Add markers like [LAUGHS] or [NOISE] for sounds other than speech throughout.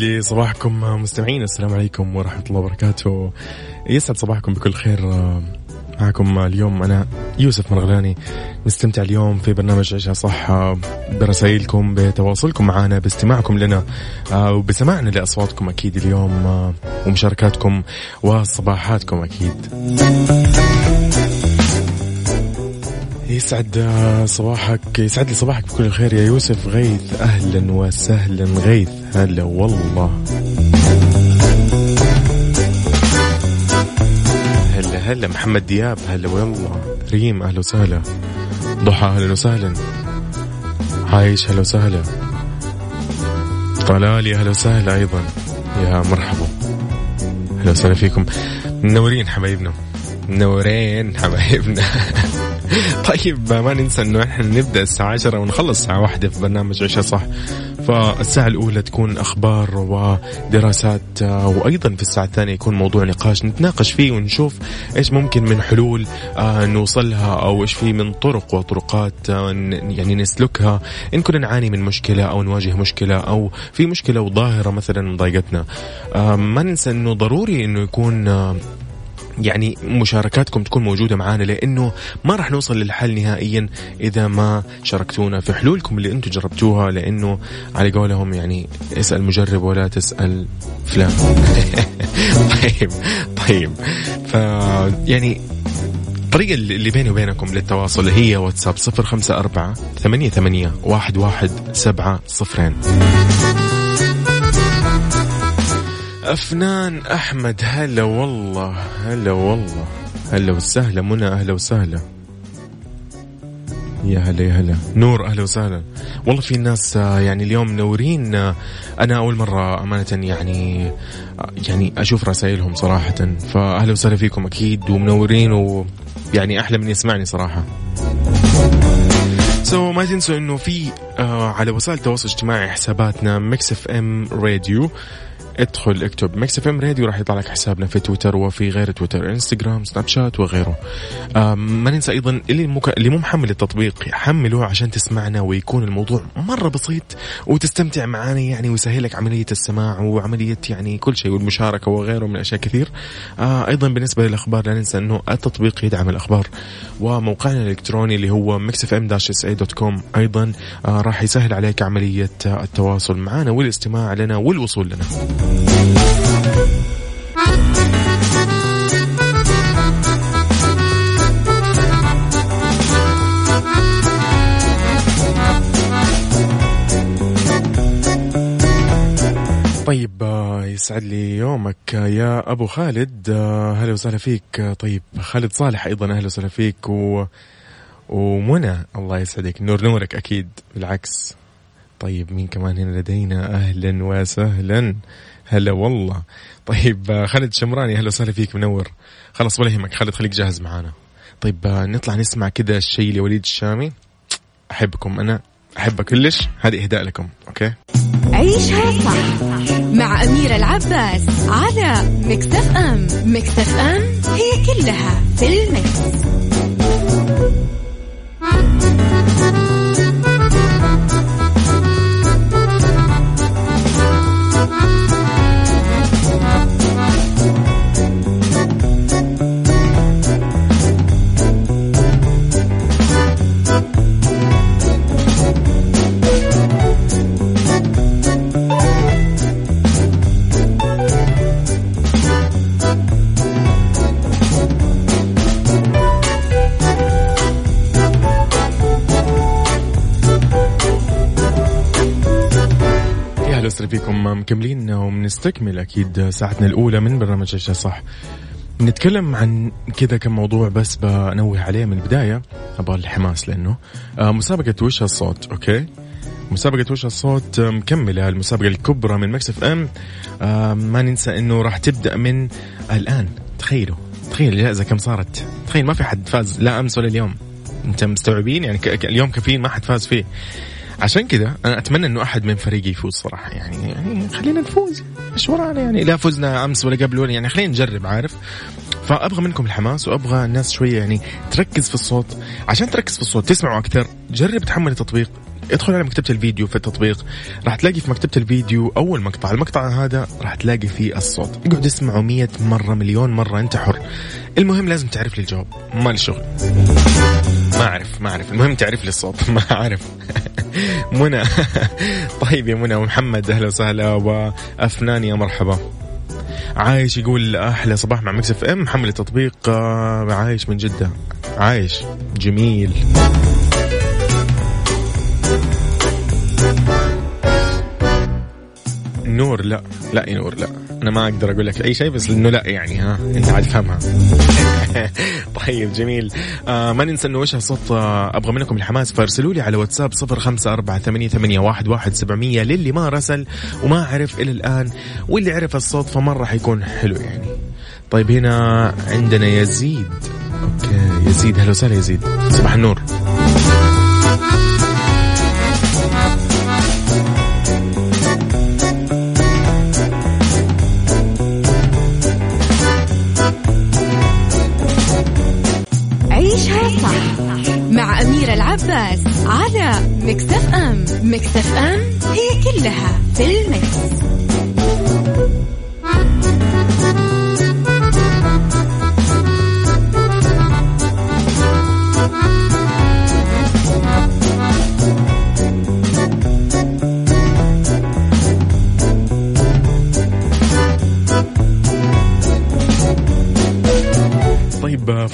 لي صباحكم مستمعين. السلام عليكم ورحمة الله وبركاته. يسعد صباحكم بكل خير. معكم اليوم أنا يوسف مرغلاني. نستمتع اليوم في برنامج عيشها صح برسائلكم بتواصلكم معنا باستماعكم لنا وبسماعنا لأصواتكم أكيد اليوم ومشاركاتكم وصباحاتكم أكيد. يسعد صباحك يسعد لي صباحك بكل الخير يا يوسف. غيث أهلا وسهلا. غيث هلا والله. هلا هلا. محمد دياب هلا والله. ريم أهلا وسهلا. ضحى أهلا وسهلا. عايش أهلا وسهلا. طلالي أهلا وسهلا أيضا. يا مرحبا. أهلا وسهلا فيكم. منورين حبايبنا. منورين حبايبنا. [LAUGHS] [LAUGHS] طيب ما ننسى إنه إحنا نبدأ الساعة 10 ونخلص الساعة 1 في برنامج عشاء صح. فالساعة الأولى تكون أخبار ودراسات وأيضا في الساعة الثانية يكون موضوع نقاش نتناقش فيه ونشوف إيش ممكن من حلول آه، نوصلها أو إيش في من طرق وطرقات آه، يعني نسلكها. إن كنا نعاني من مشكلة أو نواجه مشكلة أو في مشكلة وظاهرة مثلا مضايقتنا آه، ما ننسى أنه ضروري أنه يكون يعني مشاركاتكم تكون موجودة معانا لأنه ما راح نوصل للحل نهائيا إذا ما شاركتونا في حلولكم اللي أنتم جربتوها لأنه على قولهم يعني اسأل مجرب ولا تسأل فلان. [LAUGHS] طيب طيب. ف يعني الطريقة اللي بيني وبينكم للتواصل هي واتساب صفر خمسة أربعة ثمانية ثمانية واحد واحد سبعة صفرين. أفنان أحمد هلا والله هلا والله. هلا وسهلا منى أهلا وسهلا. يا هلا يا هلا. نور أهلا وسهلا. والله في ناس آه، يعني اليوم منورين آه، أنا أول مرة أمانة يعني آه، يعني أشوف رسائلهم صراحة. فأهلا وسهلا فيكم أكيد ومنورين ويعني أحلى من يسمعني صراحة. so ما تنسوا إنه في على وسائل التواصل الاجتماعي حساباتنا Mix FM Radio. ادخل اكتب Mix FM Radio راح يطلع لك حسابنا في تويتر وفي غير تويتر انستغرام سناب شات وغيره. ما ننسى أيضا اللي مك... اللي مو محمل التطبيق حمله عشان تسمعنا ويكون الموضوع مرة بسيط وتستمتع معنا يعني ويسهل لك عملية السماع وعملية يعني كل شيء والمشاركة وغيره من أشياء كثير. آه أيضا بالنسبة للأخبار لا ننسى إنه التطبيق يدعم الأخبار وموقعنا الإلكتروني اللي هو Mix FM dash SA dot com أيضا آه راح يسهل عليك عملية التواصل معنا والاستماع لنا والوصول لنا. طيب آه، يسعد لي يومك. يا أبو خالد آه، هلا وسهلا فيك. طيب خالد صالح أيضا أهلا وسهلا فيك. و... ومنى الله يسعدك. نور نورك أكيد بالعكس. طيب مين كمان هنا لدينا؟ أهلا وسهلا. هلا والله. طيب خالد شمراني أهلا وسهلا فيك منور. خلاص ولا يهمك خالد خليك جاهز معانا. طيب نطلع نسمع كذا الشيء لوليد الشامي. أحبكم أنا أحبك كلش. هذه إهداء لكم okay؟ عيشها صح مع أميرة العباس على Mix FM. Mix FM هي كلها في المكس. فيكم مكملين وبنستكمل أكيد ساعتنا الأولى من برنامج عيشها صح نتكلم عن كذا كم موضوع بس بنوه عليه من البداية. أبغى الحماس لأنه. آه، مسابقة وش الصوت؟ okay. مسابقة وش الصوت؟ مكملة المسابقة الكبرى من Mix FM. آه، ما ننسى إنه راح تبدأ من الآن. تخيلوا. تخيل الجائزة كم صارت. تخيل ما في حد فاز لا أمس ولا اليوم. أنت مستوعبين؟ يعني اليوم كافيين ما حد فاز فيه. عشان كذا أنا أتمنى إنه أحد من فريقي يفوز صراحة يعني يعني خلينا نفوز. إيش ورانا يعني؟ لا فزنا أمس ولا قبل ولا يعني خلينا نجرب عارف؟ فأبغى منكم الحماس وأبغى الناس شوية يعني تركز في الصوت. عشان تركز في الصوت تسمعوا أكثر جرب تحمل التطبيق. ادخل على مكتبة الفيديو في التطبيق راح تلاقي في مكتبة الفيديو أول مقطع المقطع هذا راح تلاقي فيه الصوت. اقعد اسمعه مية مرة مليون مرة أنت حر. المهم لازم تعرف لي الجواب ما لي شغل. ما أعرف ما أعرف. المهم تعرف لي الصوت. [LAUGHS] ما أعرف. منى. [LAUGHS] طيب يا منى ومحمد أهلا وسهلا. وأفنان يا مرحبا. عايش يقول أحلى صباح مع مكسف إم. محمل التطبيق آه، عايش من جدة. عايش. جميل. نور لا لا يا نور لا. أنا ما أقدر أقول لك أي شيء بس إنه لا يعني ها أنت عاد فهمها [LAUGHS] طيب جميل. آه ما ننسى إنه وش الصوت آه أبغى منكم الحماس فارسلوا لي على واتساب صفر خمسة أربعة ثمانية, ثمانية واحد, واحد سبعمية للي ما رسل وما عرف إلى الآن واللي عرف الصوت فمرة حيكون حلو يعني. طيب هنا عندنا يزيد. أوكي يزيد. هلا وسهلا يزيد. صباح النور. مكتف ام مكتف ام هي كلها في المكس.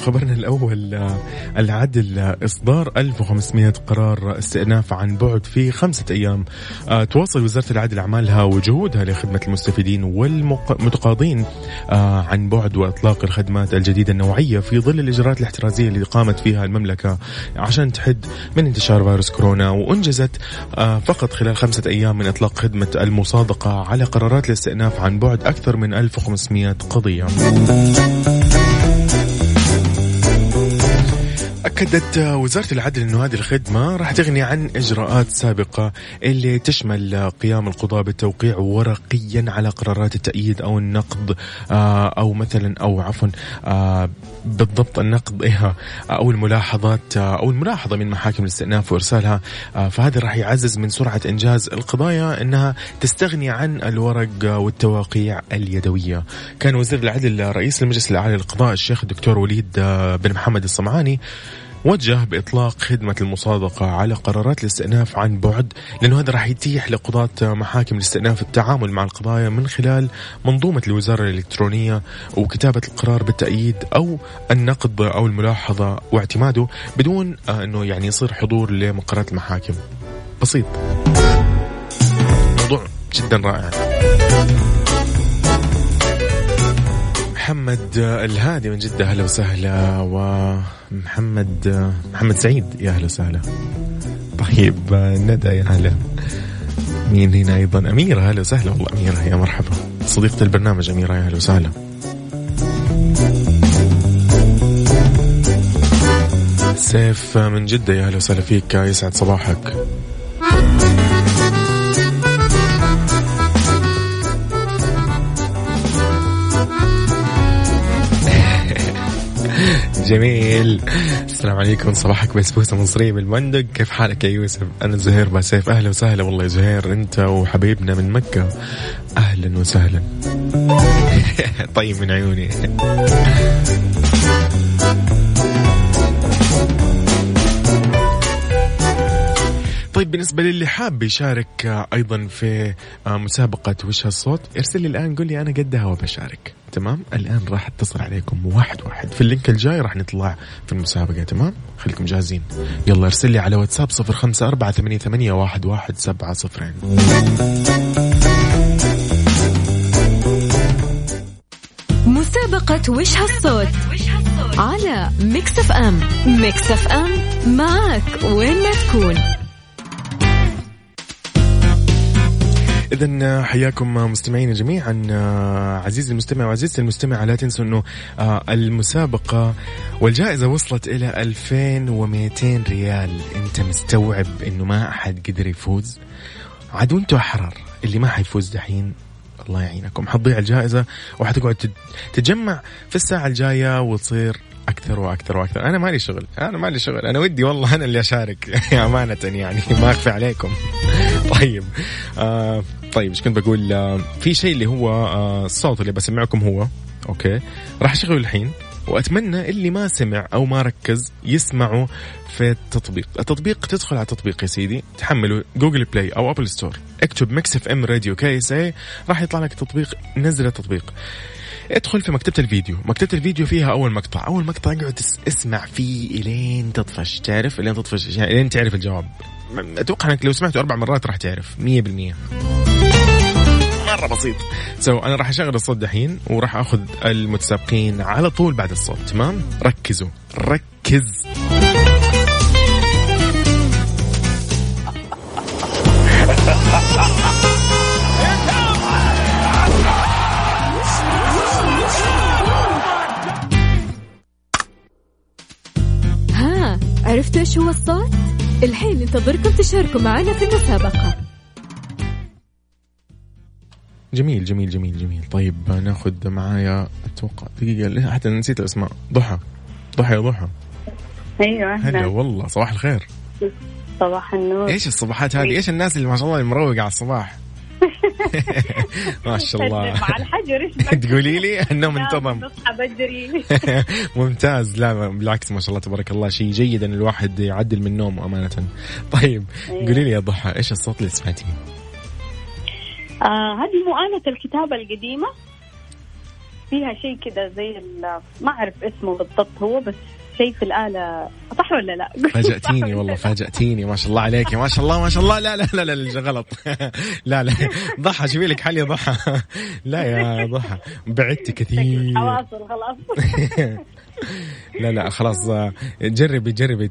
خبرنا الأول العدل إصدار 1500 قرار استئناف عن بعد في خمسة أيام. آه، تواصل وزارة العدل أعمالها وجهودها لخدمة المستفيدين والمتقاضين آه، عن بعد وإطلاق الخدمات الجديدة النوعية في ظل الإجراءات الاحترازية اللي قامت فيها المملكة عشان تحد من انتشار فيروس كورونا وأنجزت آه، فقط خلال خمسة أيام من إطلاق خدمة المصادقة على قرارات الاستئناف عن بعد أكثر من 1500 قضية. أكدت وزارة العدل أن هذه الخدمة راح تغني عن إجراءات سابقة اللي تشمل قيام القضاء بالتوقيع ورقيا على قرارات التأييد أو النقض آه، أو مثلا أو عفوا آه، بالضبط النقض إيها أو الملاحظات آه، أو الملاحظة من محاكم الاستئناف وإرسالها. فهذا راح يعزز من سرعة إنجاز القضايا أنها تستغني عن الورق والتواقيع اليدوية. كان وزير العدل رئيس المجلس الأعلى للقضاء الشيخ الدكتور وليد بن محمد الصمعاني وجه بإطلاق خدمة المصادقة على قرارات الاستئناف عن بعد لأنه هذا راح يتيح لقضاة محاكم الاستئناف التعامل مع القضايا من خلال منظومة الوزارة الإلكترونية وكتابة القرار بالتأييد أو النقد أو الملاحظة واعتماده بدون آه، أنه يعني يصير حضور لمقرات المحاكم. بسيط. موضوع جدا رائع. محمد الهادي من جدة أهلا وسهلا. ومحمد محمد سعيد يا أهلا وسهلا. طيب ندى يا هلا. مين هنا أيضا؟ أميرة أهلا وسهلا. والله أميرة يا مرحبا. صديقة البرنامج أميرة يا أهلا وسهلا. سيف من جدة يا أهلا وسهلا فيك. يسعد صباحك. جميل. السلام عليكم. صباحك بسبوسه مصرية بالمندق. كيف حالك يا يوسف؟ أنا زهير بسيف أهلا وسهلا والله يا زهير. أنت وحبيبنا من مكة. أهلا وسهلا. [LAUGHS] طيب من عيوني. طيب بالنسبة للي حاب يشارك آه، أيضا في آه، مسابقة وش هالصوت ارسل لي الآن قول لي أنا قدها وبشارك تمام؟ الآن راح اتصل عليكم واحد واحد. في اللينك الجاي راح نطلع في المسابقة تمام؟ خليكم جاهزين. يلا ارسل لي على واتساب 0548811700 مسابقة وش هالصوت؟ على Mix FM. Mix FM معك وين ما تكون. إذا حياكم مستمعينا جميعا عزيزي المستمع وعزيزتي المستمع لا تنسوا أنه المسابقة والجائزة وصلت إلى 2200 ريال. أنت مستوعب أنه ما أحد قدر يفوز؟ عاد وانتوا أحرار. اللي ما حيفوز دحين الله يعينكم. حتضيع الجائزة وحتقعد تتجمع في الساعة الجاية وتصير أكثر وأكثر وأكثر. أنا مالي شغل. أنا مالي شغل. أنا ودي والله أنا اللي أشارك. [LAUGHS] أمانة يعني. ما أخفي عليكم. [LAUGHS] طيب. آه طيب إيش كنت بقول؟ آه في شيء اللي هو آه الصوت اللي بسمعكم هو. okay. راح أشغله الحين. وأتمنى اللي ما سمع أو ما ركز يسمعه في التطبيق. التطبيق تدخل على التطبيق يا سيدي. تحمله Google Play أو Apple Store اكتب Mix FM Radio KSA راح يطلع لك تطبيق نزل التطبيق. ادخل في مكتبة الفيديو. مكتبة الفيديو فيها أول مقطع. أول مقطع اقعد اسمع فيه إلين تطفش. تعرف؟ إلين تطفش. إلين تعرف الجواب. أتوقع أنك لو سمعته أربع مرات راح تعرف. مية بالمية. مرة بسيط. سو so, أنا راح أشغل الصوت دحين وراح أخذ المتسابقين على طول بعد الصوت. تمام؟ ركزوا. ركز. ها عرفتوا إيش هو الصوت؟ الحين ننتظركم تشاركوا معنا في المسابقة. جميل جميل جميل جميل. طيب ناخذ معايا أتوقع دقيقة حتى نسيت الأسماء. ضحى. ضحى يا ضحى. أيوه هلا والله صباح الخير. صباح النور. إيش الصباحات هذه؟ إيش الناس اللي ما شاء الله مروقة على الصباح؟ [LAUGHS] ما شاء الله. مع الحجر إيش [LAUGHS] تقولي لي منتظم. نصحى بدري. [LAUGHS] ممتاز. لا بالعكس ما شاء الله تبارك الله. شيء جيد إن الواحد يعدل من نومه أمانة. طيب قولي لي يا ضحى إيش الصوت اللي سمعتيه؟ آه هذه آلة الكتابة القديمة. فيها شيء كذا زي ما أعرف اسمه بالضبط هو بس شيء في الآلة. صح ولا لا؟ [LAUGHS] فاجأتيني والله فاجأتيني. ما شاء الله عليك ما شاء الله ما شاء الله. لا لا لا لا, لا غلط. [LAUGHS] لا لا. ضحى شوفي لك حل يا ضحى. [LAUGHS] لا يا ضحى. بعدتي كثير. حواصل خلاص. لا لا خلاص. جربي جربي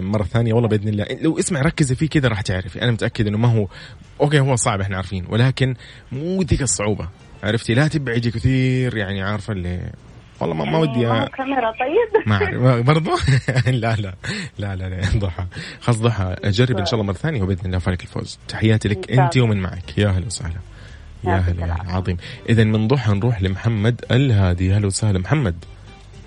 مرة ثانية. والله بإذن الله. لو اسمع ركزي فيه كذا راح تعرفي. أنا متأكد إنه ما هو أوكي هو صعب إحنا عارفين ولكن مو ذيك الصعوبة. عرفتي؟ لا تبعدي كثير يعني عارفة اللي والله ما, ما ودي ما كاميرا طيب. ما برضو؟ [LAUGHS] لا لا لا لا لا ضحى. خلاص ضحى. جرب إن شاء الله مرة ثانية وبإذن الله فالك الفوز. تحياتي لك أنت ومن معك. يا هلا وسهلا. يا هلا عظيم. اذا من ضحى نروح لمحمد الهادي. هلا وسهلا. محمد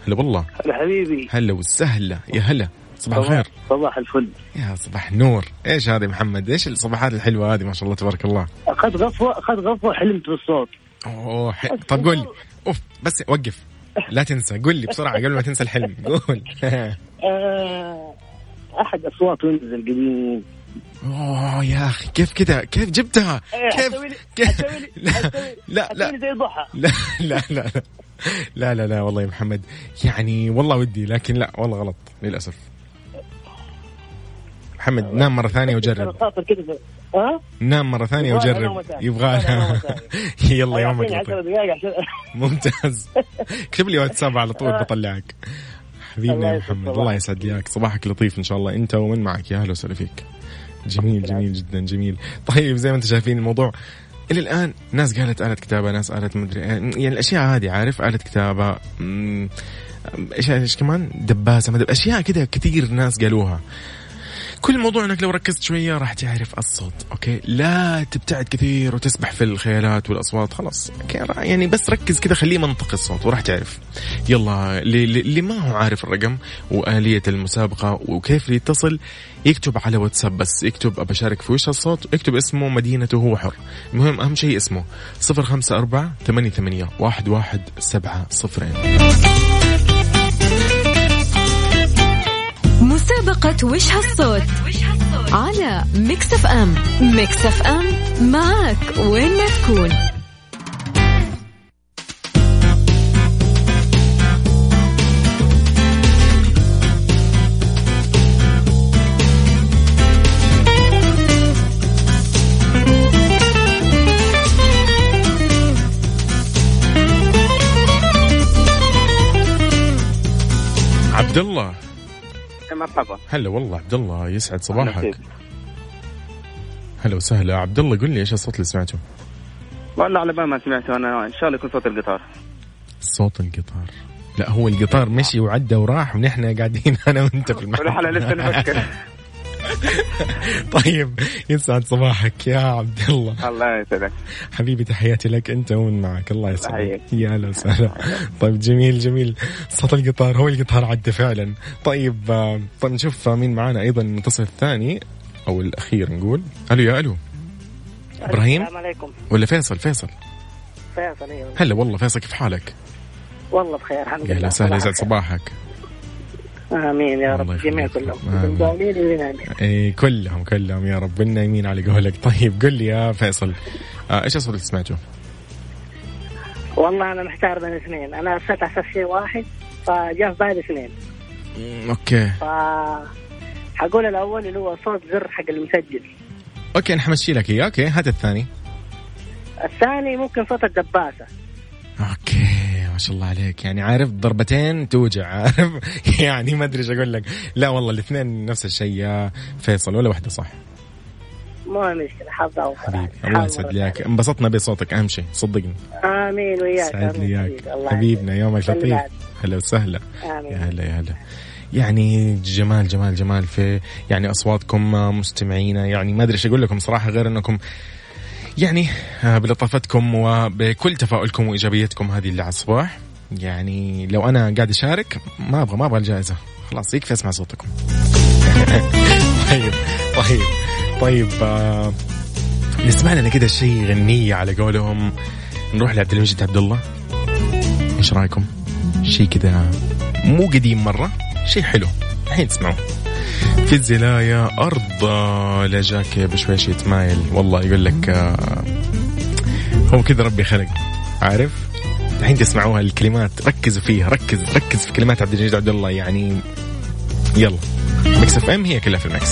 هلا والله. هلا حبيبي. هلا وسهلا. يا هلا. صباح الخير. صباح الفل. يا صباح النور. إيش هذه محمد؟ إيش الصباحات الحلوة هذه؟ ما شاء الله تبارك الله. اخذت غفوة اخذت غفوة حلمت بالصوت. أوه ح... طب قول لي. أوف بس وقف. لا تنسى. قول لي بسرعة قبل ما تنسى الحلم. قول. [LAUGHS] أحد أصوات ويندوز القديم. أوه يا أخي كيف كذا كيف جبتها؟ كيف؟ كيف؟ لا لا [LAUGHS] لا لا لا لا. لا لا لا والله يا محمد. يعني والله ودي لكن لا والله غلط للأسف. محمد نام مرة ثانية وجرب. نام مرة ثانية وجرب. يبغى [LAUGHS] يلا يومك [LAUGHS] ممتاز. اكتب لي واتساب على طول [LAUGHS] بطلعك. حبيبنا يا محمد الله يسعد لياك صباحك لطيف إن شاء الله. أنت ومن معك؟ يا أهلا وسهلا فيك. جميل جميل جدا جميل. طيب زي ما أنتم شايفين الموضوع إلى الآن ناس قالت آلة كتابة ناس قالت مدري يعني الأشياء هذه عارف؟ آلة كتابة. إيش إيش كمان؟ دباسة مدري أشياء كذا كثير ناس قالوها. كل الموضوع إنك لو ركزت شوية راح تعرف الصوت أوكي؟ لا تبتعد كثير وتسبح في الخيالات والأصوات خلاص يعني بس ركز كذا خليه منطقي الصوت وراح تعرف. يلا اللي ما هو عارف الرقم وآلية المسابقة وكيف يتصل يكتب على واتساب بس يكتب ابى اشارك في وش الصوت يكتب اسمه مدينته هو حر المهم أهم شيء اسمه 054 88 11700 مسابقة وش هالصوت على Mix FM. ميكس اف ام معك وين ما تكون. عبد الله مرحبا. هلا والله عبد الله يسعد صباحك. هلا وسهلا. عبد الله قل لي إيش الصوت اللي سمعته؟ والله على بال ما سمعته أنا. إن شاء الله يكون صوت القطار. صوت القطار. لا هو القطار مشي وعدى وراح ونحن قاعدين [LAUGHS] أنا وأنت في المحل. لسه نفكر [LAUGHS] [LAUGHS] طيب يسعد صباحك يا عبد الله. الله يسعدك. حبيبي تحياتي لك أنت ومن معك. الله يسعدك. يا هلا وسهلا. طيب جميل جميل. صوت القطار هو القطار عدى فعلا. طيب آه، طيب نشوف مين معانا. أيضا المتصل الثاني أو الأخير نقول. ألو يا ألو. إبراهيم؟ السلام عليكم. ولا فيصل؟ فيصل. فيصل أيوه هلا والله فيصل كيف حالك؟ والله بخير الحمد يا لله. أهلا وسهلا يسعد صباح صباحك. آمين يا رب الجميع. كلهم. آمين. مداولين يمين إيه كلهم كلهم يا رب. إنا يمين على قولك. طيب قل لي يا فيصل آه إيش الصوت اللي سمعته؟ والله أنا محتار بين اثنين. أنا فتح أساس شيء واحد فجاء في بالي اثنين. okay. ف حقول الأول اللي هو صوت زر حق المسجل. okay حمشي لك إياه. okay هات الثاني. الثاني ممكن صوت الدباسة. okay. ما شاء الله عليك. يعني عارف ضربتين توجع عارف؟ [LAUGHS] يعني ما أدري إيش أقول لك. لا والله الاثنين نفس الشيء يا فيصل ولا واحدة صح؟ مو مشكلة حظ حبيبي الله يسعد لي اياك انبسطنا بصوتك أهم شيء صدقني. آمين وياك سعد لي اياك حبيبنا يومك. لطيف. هلا وسهلا. يا هلا يا هلا. يعني جمال جمال جمال في يعني أصواتكم مستمعينا يعني ما أدري إيش أقول لكم صراحة غير إنكم يعني آه، بلطافتكم وبكل تفاؤلكم وإيجابيتكم هذه اللي على الصباح. يعني لو أنا قاعد أشارك ما أبغى ما أبغى الجائزة. خلاص يكفي أسمع صوتكم. [LAUGHS] طيب طيب طيب آه نسمع لنا كده شيء غنية على قولهم. نروح لعبد المجيد عبد الله. إيش رأيكم؟ شيء كده مو قديم مرة شيء حلو. الحين تسمعوه. في الزلاية أرض آه، لجاك بشويش يتمايل والله يقول لك آه، هو كذا ربي خلق. عارف؟ الحين تسمعوها الكلمات ركزوا فيها ركز ركز في كلمات عبد المجيد عبد الله يعني يلا. Mix FM هي كلها في المكس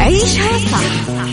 عيشها صح.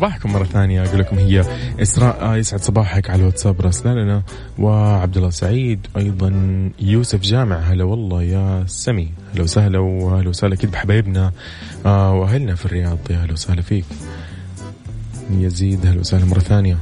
صباحكم مرة ثانية. أقول لكم هي إسراء آه، يسعد صباحك على الواتساب راسلنا وعبد الله سعيد أيضا يوسف جامع هلا والله يا سمي. هلا وسهلا وهلا وسهلا أكيد بحبايبنا. آه، وأهلنا في الرياض يا هلا وسهلا فيك. يزيد هلا وسهلا مرة ثانية.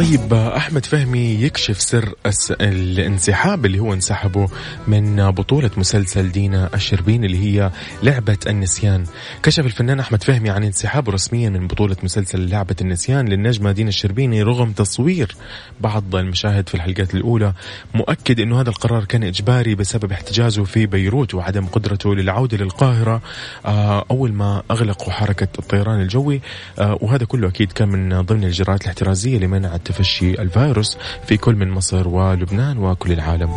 طيب أحمد فهمي يكشف سر الانسحاب اللي هو انسحبه من بطولة مسلسل دينا الشربين اللي هي لعبة النسيان. كشف الفنان أحمد فهمي عن انسحابه رسميا من بطولة مسلسل لعبة النسيان للنجمة دينا الشربيني رغم تصوير بعض المشاهد في الحلقات الأولى. مؤكد إنه هذا القرار كان إجباري بسبب احتجازه في بيروت وعدم قدرته للعودة للقاهرة آه، أول ما أغلقوا حركة الطيران الجوي آه، وهذا كله أكيد كان من ضمن الإجراءات الاحترازية لمنع تفشي الفيروس في كل من مصر ولبنان وكل العالم.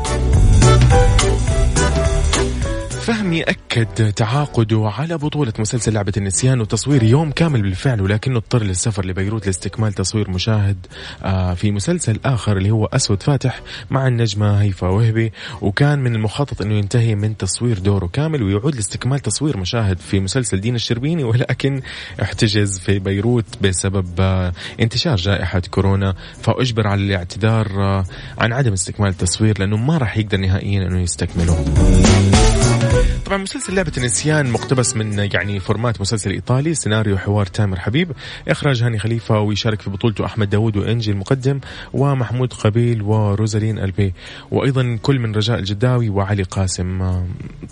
فهمي أكد تعاقده على بطولة مسلسل لعبة النسيان وتصوير يوم كامل بالفعل ولكنه اضطر للسفر لبيروت لاستكمال تصوير مشاهد آه، في مسلسل آخر اللي هو أسود فاتح مع النجمة هيفا وهبي. وكان من المخطط أنه ينتهي من تصوير دوره كامل ويعود لاستكمال تصوير مشاهد في مسلسل دين الشربيني ولكن احتجز في بيروت بسبب آه، انتشار جائحة كورونا. فأجبر على الاعتذار آه، عن عدم استكمال التصوير لأنه ما راح يقدر نهائيا أنه يستكمله. طبعا مسلسل لعبة النسيان مقتبس من يعني format مسلسل إيطالي سيناريو حوار تامر حبيب إخراج هاني خليفة ويشارك في بطولته أحمد داوود وإنجي المقدم ومحمود قابيل وروزالين البيه وأيضا كل من رجاء الجداوي وعلي قاسم. آه،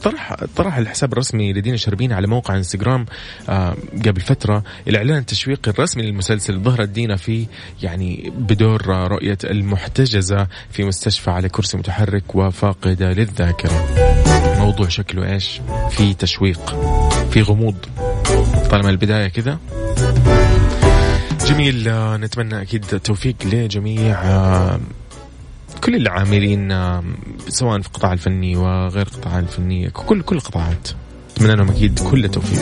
طرح طرح الحساب الرسمي لدينا شربين على موقع إنستغرام آه، قبل فترة الإعلان التشويقي الرسمي للمسلسل. ظهرت دينا في يعني بدور رؤية المحتجزة في مستشفى على كرسي متحرك وفاقدة للذاكرة. موضوع شكله إيش؟ في تشويق في غموض. طالما البداية كذا جميل نتمنى أكيد التوفيق لجميع كل العاملين سواء في القطاع الفني وغير القطاع الفني كل كل القطاعات. اتمنى لهم أكيد كل التوفيق.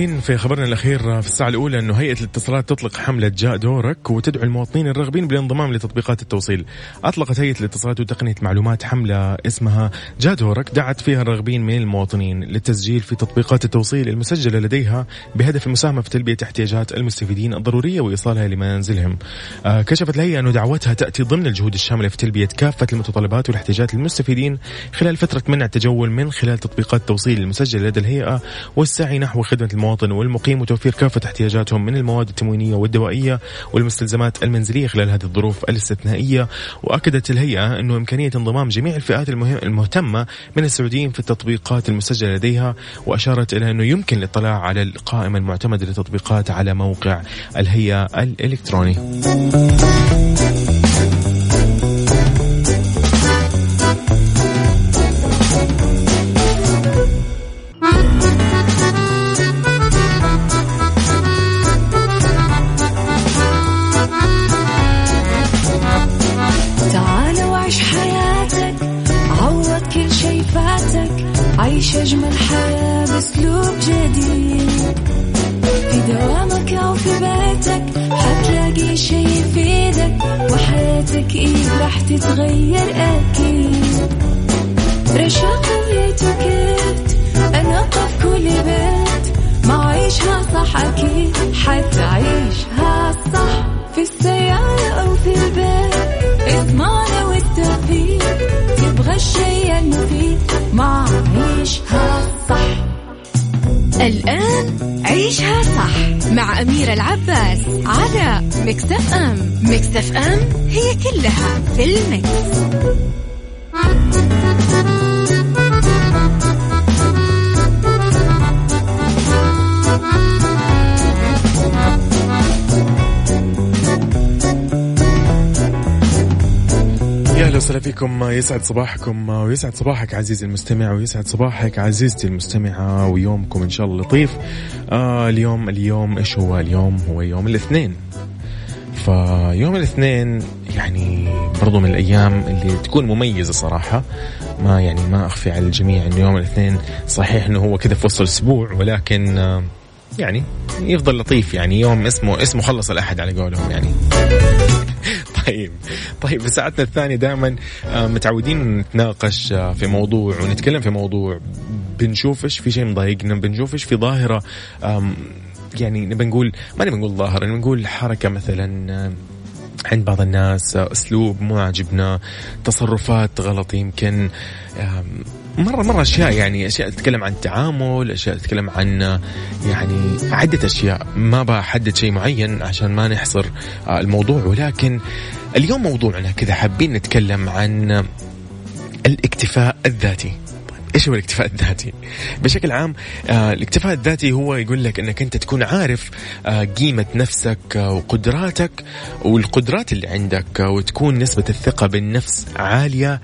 مكملين في خبرنا الأخير في الساعة الأولى أنه هيئة الاتصالات تطلق حملة جاء دورك وتدعو المواطنين الراغبين بالانضمام لتطبيقات التوصيل. أطلقت هيئة الاتصالات وتقنية معلومات حملة اسمها جاء دورك دعت فيها الراغبين من المواطنين للتسجيل في تطبيقات التوصيل المسجلة لديها بهدف المساهمة في تلبية احتياجات المستفيدين الضرورية وإيصالها لمنازلهم. آه كشفت الهيئة أنه دعوتها تأتي ضمن الجهود الشاملة في تلبية كافة المتطلبات والاحتياجات المستفيدين خلال فترة منع التجول من خلال تطبيقات التوصيل المسجلة لدى الهيئة والسعي نحو خدمة المواطن والمقيم وتوفير كافة احتياجاتهم من المواد التموينية والدوائية والمستلزمات المنزلية خلال هذه الظروف الاستثنائية. وأكدت الهيئة أنه إمكانية انضمام جميع الفئات المهتمة من السعوديين في التطبيقات المسجلة لديها وأشارت إلى أنه يمكن الاطلاع على القائمة المعتمدة للتطبيقات على موقع الهيئة الإلكتروني في المكس. وسهلا فيكم يسعد صباحكم ويسعد صباحك عزيزي المستمع ويسعد صباحك عزيزتي المستمعة ويومكم إن شاء الله لطيف. آه اليوم اليوم إيش هو؟ اليوم هو يوم الاثنين. فيوم الاثنين يعني برضو من الأيام اللي تكون مميزة صراحة. ما يعني ما أخفي على الجميع إنه يوم الاثنين صحيح إنه هو كذا في وسط الأسبوع ولكن آه، يعني يفضل لطيف يعني يوم اسمه اسمه خلص الأحد على قولهم يعني. [LAUGHS] طيب طيب في ساعتنا الثانية دائما آه، متعودين نتناقش آه، في موضوع ونتكلم في موضوع. بنشوف إيش في شيء مضايقنا بنشوف إيش في ظاهرة يعني نبي نقول ما نبي نقول ظاهرة نبي نقول حركة مثلا عند بعض الناس أسلوب مو عاجبنا تصرفات غلط يمكن آم، مرة مرة أشياء يعني أشياء تتكلم عن التعامل أشياء تتكلم عن يعني عدة أشياء. ما بحدد شيء معين عشان ما نحصر آه، الموضوع. ولكن اليوم موضوعنا كذا حابين نتكلم عن الاكتفاء الذاتي. إيش هو الاكتفاء الذاتي؟ بشكل عام آه الاكتفاء الذاتي هو يقول لك إنك أنت تكون عارف آه قيمة نفسك آه وقدراتك والقدرات اللي عندك وتكون نسبة الثقة بالنفس عالية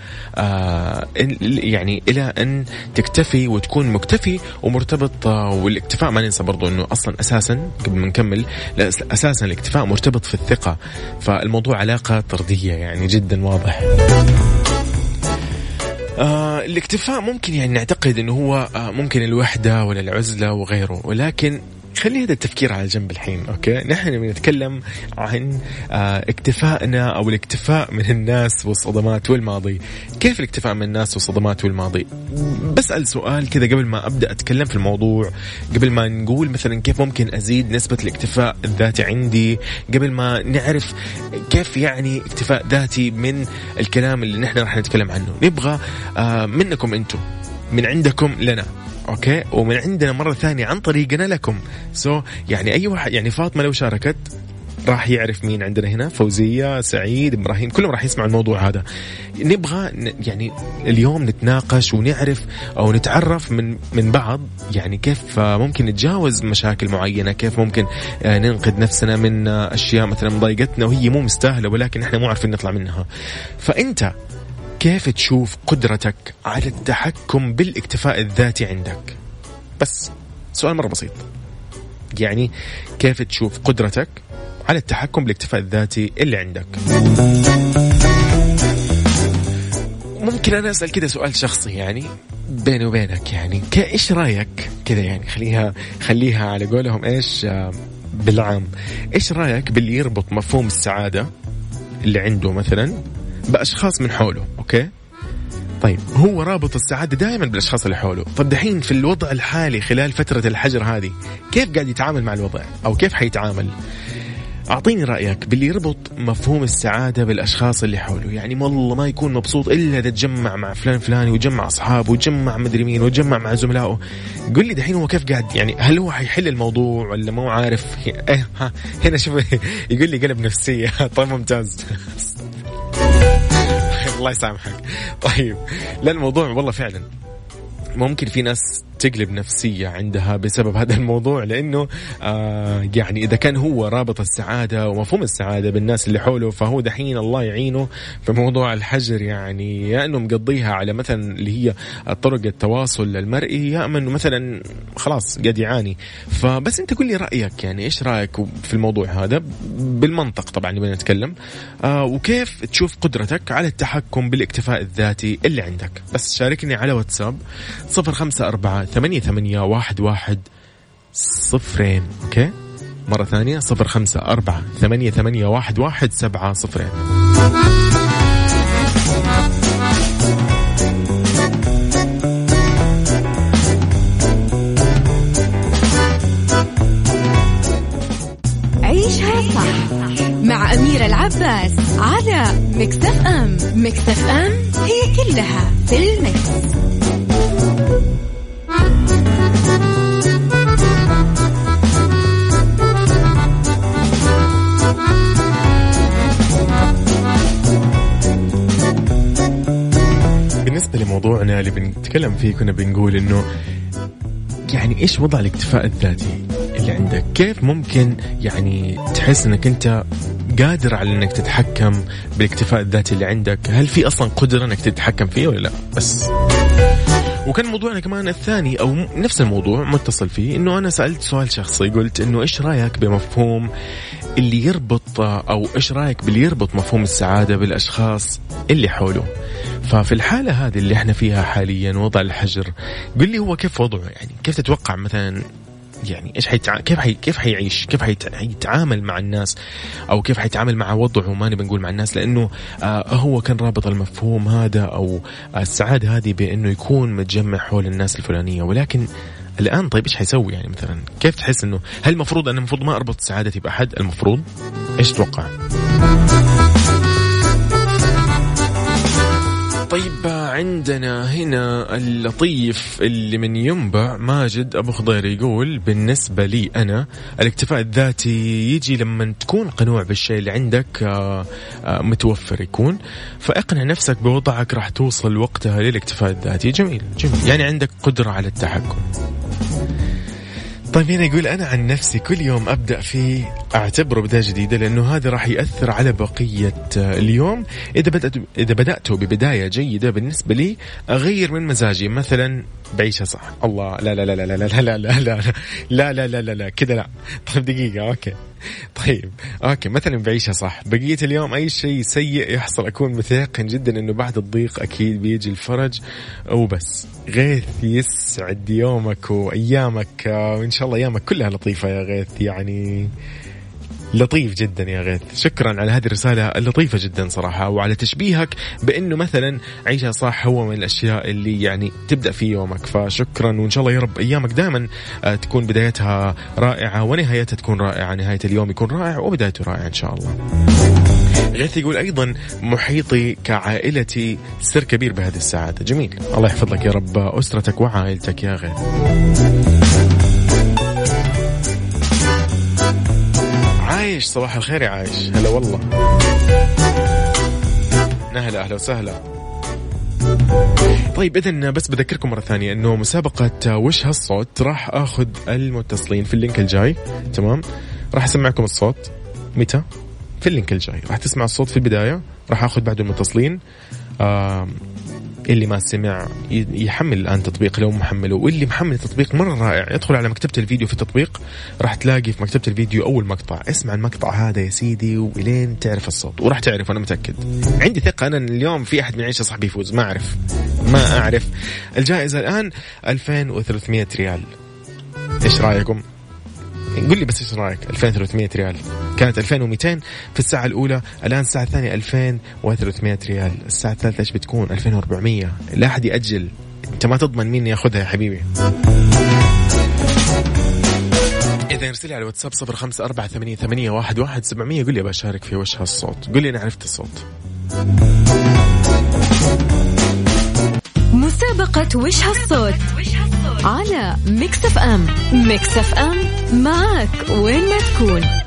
ال- يعني إلى أن تكتفي وتكون مكتفي ومرتبط والاكتفاء ما ننسى برضو إنه أصلا أساسا قبل ما نكمل أساسا الاكتفاء مرتبط في الثقة فالموضوع علاقة طردية يعني جدا واضح آه الاكتفاء ممكن يعني نعتقد إنه هو آه ممكن الوحدة ولا العزلة وغيره ولكن خلي هذا التفكير على جنب الحين أوكي؟ نحن بنتكلم عن آه اكتفائنا أو الاكتفاء من الناس والصدمات والماضي. كيف الاكتفاء من الناس والصدمات والماضي؟ بسال سؤال كذا قبل ما أبدأ أتكلم في الموضوع. قبل ما نقول مثلا كيف ممكن أزيد نسبة الاكتفاء الذاتي عندي قبل ما نعرف كيف يعني اكتفاء ذاتي من الكلام اللي نحن راح نتكلم عنه. نبغى آه منكم أنتم من عندكم لنا. okay؟ ومن عندنا مرة ثانية عن طريقنا لكم. so, يعني أي واحد يعني فاطمة لو شاركت راح يعرف مين عندنا هنا. فوزية سعيد إبراهيم كلهم راح يسمعوا الموضوع هذا. نبغى يعني اليوم نتناقش ونعرف أو نتعرف من من بعض يعني كيف ممكن نتجاوز مشاكل معينة كيف ممكن آه، ننقذ نفسنا من أشياء مثلا مضايقتنا وهي مو مستاهلة ولكن إحنا مو عارفين نطلع منها. فأنت كيف تشوف قدرتك على التحكم بالاكتفاء الذاتي عندك؟ بس سؤال مرة بسيط. يعني كيف تشوف قدرتك على التحكم بالاكتفاء الذاتي اللي عندك؟ ممكن أنا أسأل كذا سؤال شخصي يعني بيني وبينك يعني إيش رأيك كذا يعني؟ خليها خليها على قولهم إيش بالعام. إيش رأيك باللي يربط مفهوم السعادة اللي عنده مثلا بأشخاص من حوله أوكي؟ طيب هو رابط السعادة دائما بالأشخاص اللي حوله. طب دحين في الوضع الحالي خلال فترة الحجر هذه كيف قاعد يتعامل مع الوضع؟ أو كيف حيتعامل؟ أعطيني رأيك باللي يربط مفهوم السعادة بالأشخاص اللي حوله. يعني والله ما يكون مبسوط إلا إذا تجمع مع فلان فلاني ويجمع أصحابه ويجمع مدري مين ويجمع مع زملائه. قل لي دحين هو كيف قاعد يعني هل هو حيحل الموضوع ولا مو عارف؟ [LAUGHS] إيه هنا شوف [LAUGHS] يقول لي قلب نفسية [LAUGHS] طيب ممتاز. الله يسامحك. طيب لا الموضوع والله فعلا ممكن في ناس تقلب نفسية عندها بسبب هذا الموضوع لأنه آه يعني إذا كان هو رابط السعادة ومفهوم السعادة بالناس اللي حوله فهو دحين الله يعينه في موضوع الحجر يعني يا أنه مقضيها على مثلا اللي هي طرق التواصل المرئي يا أما أنه مثلا خلاص قاعد يعاني. فبس أنت قل لي رأيك يعني إيش رأيك في الموضوع هذا؟ بالمنطق طبعا نبي نتكلم. آه وكيف تشوف قدرتك على التحكم بالاكتفاء الذاتي اللي عندك؟ بس شاركني على واتساب صفر خمسة أربعة ثمانية ثمانية واحد واحد صفرين. أوكي؟ مرة ثانية صفر خمسة أربعة. ثمانية ثمانية واحد واحد سبعة صفرين. عيشها صح مع أميرة العباس على مكتف أم. مكتف أم هي كلها في المكس. بالنسبة لموضوعنا اللي بنتكلم فيه كنا بنقول إنه يعني إيش وضع الاكتفاء الذاتي اللي عندك؟ كيف ممكن يعني تحس إنك أنت قادر على إنك تتحكم بالاكتفاء الذاتي اللي عندك؟ هل في أصلا قدرة إنك تتحكم فيه ولا لا؟ بس. وكان موضوعنا كمان الثاني أو نفس الموضوع متصل فيه إنه أنا سألت سؤال شخصي قلت إنه إيش رأيك بمفهوم اللي يربط أو إيش رأيك باللي يربط مفهوم السعادة بالأشخاص اللي حوله؟ ففي الحالة هذه اللي إحنا فيها حاليا وضع الحجر قل لي هو كيف وضعه؟ يعني كيف تتوقع مثلا يعني إيش حيتع... كيف حي... كيف حيعيش؟ كيف حيت... حيتعامل مع الناس؟ أو كيف حيتعامل مع وضعه؟ ما نبي نقول مع الناس لأنه آه هو كان رابط المفهوم هذا أو السعادة هذه بإنه يكون متجمع حول الناس الفلانية. ولكن الآن طيب إيش حيسوي يعني مثلا؟ كيف تحس إنه هل المفروض أنا المفروض ما أربط سعادتي بأحد؟ المفروض إيش تتوقع؟ طيب عندنا هنا اللطيف اللي من ينبع ماجد أبو خضير يقول بالنسبة لي أنا الاكتفاء الذاتي يجي لما تكون قنوع بالشيء اللي عندك آه، آه، متوفر يكون. فاقنع نفسك بوضعك راح توصل وقتها للاكتفاء الذاتي. جميل جميل. يعني عندك قدرة على التحكم. طيب هنا يقول أنا عن نفسي كل يوم ابدا فيه اعتبره بدايه جديده لأنه هذا راح ياثر على بقيه اليوم اذا بدات اذا بداته ببدايه جيده بالنسبة لي اغير من مزاجي مثلا بعيشها صح الله لا لا لا لا لا لا لا لا لا لا لا لا لا لا كذا لا طيب دقيقه أوكي طيب أوكي مثلا بعيشها صح بقيه اليوم اي شيء سيء يحصل اكون متيقن جدا انه بعد الضيق أكيد بيجي الفرج وبس غيث يسعد يومك وأيامك وإن شاء الله أيامك كلها لطيفة يا غيث يعني لطيف جدا يا غيث. شكرا على هذه الرسالة اللطيفة جدا صراحة وعلى تشبيهك بأنه مثلا عيشها صح هو من الأشياء اللي يعني تبدأ في يومك. فشكرا وإن شاء الله يا رب أيامك دائما آه، تكون بدايتها رائعة ونهايتها تكون رائعة نهاية اليوم يكون رائع وبدايته رائعة إن شاء الله. غيث يقول أيضا محيطي كعائلتي سر كبير بهذه السعاده جميل. الله يحفظ لك يا رب. أسرتك وعائلتك يا غيث عايش صباح الخير يا عايش. هلا والله. هلا أهلا وسهلا. طيب اذا بس بذكركم مرة ثانية إنه مسابقة وش هالصوت؟ راح آخذ المتصلين في اللينك الجاي. تمام؟ راح أسمعكم الصوت. متى؟ في اللينك الجاي راح تسمع الصوت في البداية راح آخذ بعده المتصلين اللي ما سمع يحمل الآن تطبيق لو محمله. واللي محمل التطبيق مرة رائع. يدخل على مكتبة الفيديو في التطبيق راح تلاقي في مكتبة الفيديو أول مقطع. اسمع المقطع هذا يا سيدي والين تعرف الصوت. وراح تعرف أنا متأكد. عندي ثقة أنا اليوم في أحد من عيشة صاحبي يفوز. ما أعرف. ما أعرف. الجائزة الآن 2300 ريال. إيش رأيكم؟ قل لي بس إيش رأيك؟ 2300 ريال. كانت 2200 في الساعة الأولى الآن الساعة الثانية 2300 ريال الساعة الثالثة إيش بتكون؟ 2400 لا أحد يأجل. أنت ما تضمن مين ياخذها يا حبيبي. إذا ارسل لي على الواتساب صفر خمسة أربعة ثمانية, ثمانية واحد, واحد سبعمية قل لي بشارك في وش هالصوت قل لي أنا عرفت الصوت. مسابقة وش هالصوت على Mix FM. Mix FM معك وين ما تكون.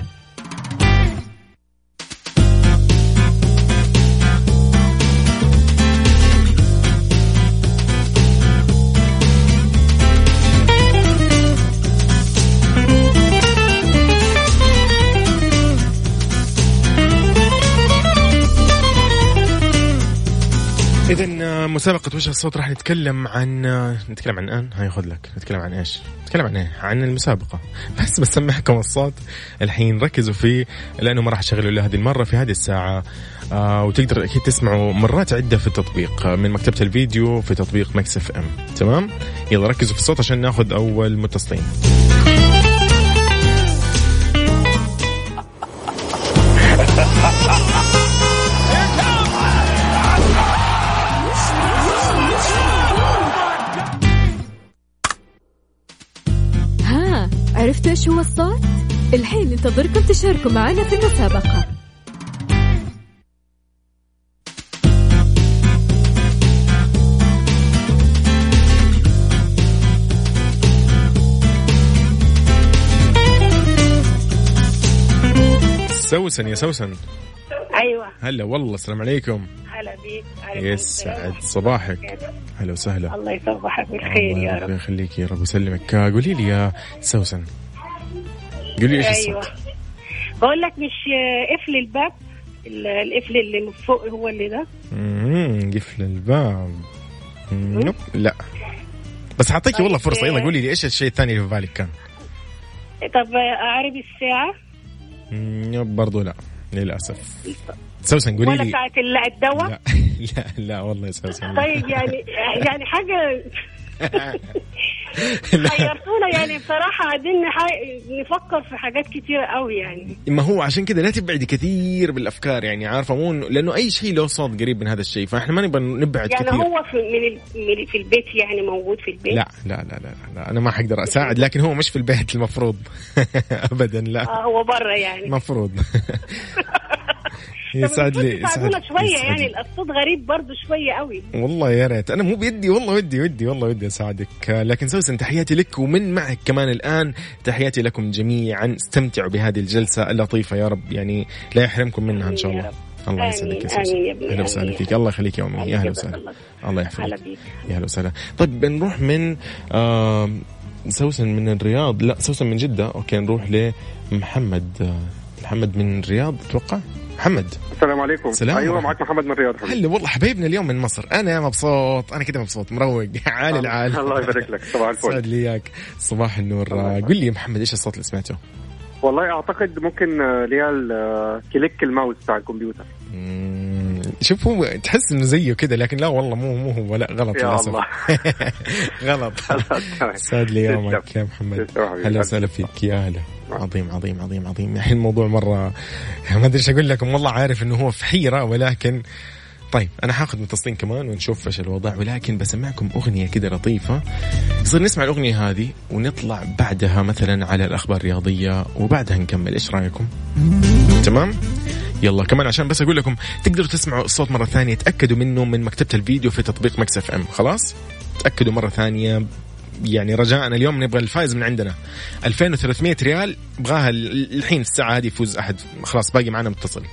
مسابقة وش الصوت راح نتكلم عن نتكلم عن الآن هاي خذ لك نتكلم عن إيش؟ نتكلم عن إيه؟ عن المسابقة بس بسمعكم الصوت الحين ركزوا فيه لأنه ما راح أشغله إلا هذه المرة في هذه الساعة آه وتقدر أكيد تسمعوا مرات عدة في التطبيق من مكتبة الفيديو في تطبيق Mix FM تمام؟ يلا ركزوا في الصوت عشان ناخذ أول متصلين عرفتوا إيش هو الصوت؟ الحين ننتظركم تشاركوا معنا في المسابقة سوسن يا سوسن أيوه. هلا والله السلام عليكم. هلا بيك. يسعد صباحك. هلا وسهلا. الله يصبحك بالخير الله يا رب. يخليك يا رب. ويسلمك آه، قولي لي يا سوسن. قولي لي إيش أيوه. الصوت؟ بقول لك مش قفل الباب؟ ال- القفل اللي من فوق هو اللي ده؟ مم، قفل الباب. نوب، لا. بس حاعطيكي طيب، والله فرصة. يلا آه. قولي لي إيش الشيء الثاني اللي في بالك كان؟ طب اعرف الساعة؟ مم، نوب، برضو لا. للأسف. سوسن قولي ولا لي. ساعة ال- الدواء؟ لا. [LAUGHS] لا لا والله يا سوسن. طيب يعني يعني حاجة. لا. [LAUGHS] حيرتونا يعني بصراحة قاعدين نفكر في حاجات كتيره قوي يعني. ما هو عشان كذا لا تبعدي كثير بالأفكار يعني عارفة؟ مو لأنه أي شيء له صوت قريب من هذا الشيء فإحنا ما نبغى نبعد يعني كثير. هو في من في البيت يعني موجود في البيت؟ لا لا لا لا, لا أنا ما حقدر أساعد لكن هو مش في البيت المفروض. [LAUGHS] ابدا لا. آه هو بره يعني. المفروض [LAUGHS] يسعد لي يسعد شوية يسعد يعني لي. الصوت غريب برضو شوية قوي. والله يا ريت. أنا مو بيدي والله ودي ودي والله ودي اساعدك لكن سوسن تحياتي لك ومن معك كمان الآن تحياتي لكم جميعا. استمتعوا بهذه الجلسة اللطيفة يا رب يعني لا يحرمكم منها إن شاء الله. الله يسعدك يا سوسن. أهلا وسهلا. فيك. الله يخليك يا أمي. يا أهلا وسهلا. الله. يحفظك يا أهلا وسهلا. طيب بنروح من سوسن من الرياض. لا سوسن من جدة. okay نروح لمحمد آه، محمد من الرياض أتوقع. محمد. السلام عليكم. سلام أيوه. معك محمد من الرياض. هلا والله حبايبنا اليوم من مصر. أنا مبسوط أنا كده مبسوط مروق. [LAUGHS] عالي العال [LAUGHS] الله يبارك لك. صباح سعد الفل لي وياك. صباح النور. قل لي يا محمد إيش الصوت اللي سمعته؟ والله أعتقد ممكن آه، اللي هي آه، click ال mouse بتاع الكمبيوتر. شوف هو تحس إنه زيه كده لكن لا والله مو مو هو. لا غلط يا للأسف. الله. [LAUGHS] غلط. سعد لي يومك. يا محمد. هلا وسهلا فيك. يا هلا. عظيم عظيم عظيم عظيم. الحين الموضوع مرة ما أدري إيش أقول لكم. والله عارف إنه هو في حيرة ولكن طيب أنا حاخذ متصلين كمان ونشوف إيش الوضع. ولكن بسمعكم أغنية كده لطيفة. يصير نسمع الأغنية هذه ونطلع بعدها مثلا على الأخبار الرياضية وبعدها نكمل. إيش رأيكم؟ تمام؟ يلا كمان عشان بس أقول لكم تقدروا تسمعوا الصوت مرة ثانية تأكدوا منه من مكتبة الفيديو في تطبيق Mix FM. خلاص؟ تأكدوا مرة ثانية. يعني رجاءنا اليوم نبغى الفايز من عندنا. 2300 ريال ابغاها ال- الحين الساعة هذه يفوز أحد. خلاص باقي معنا متصل.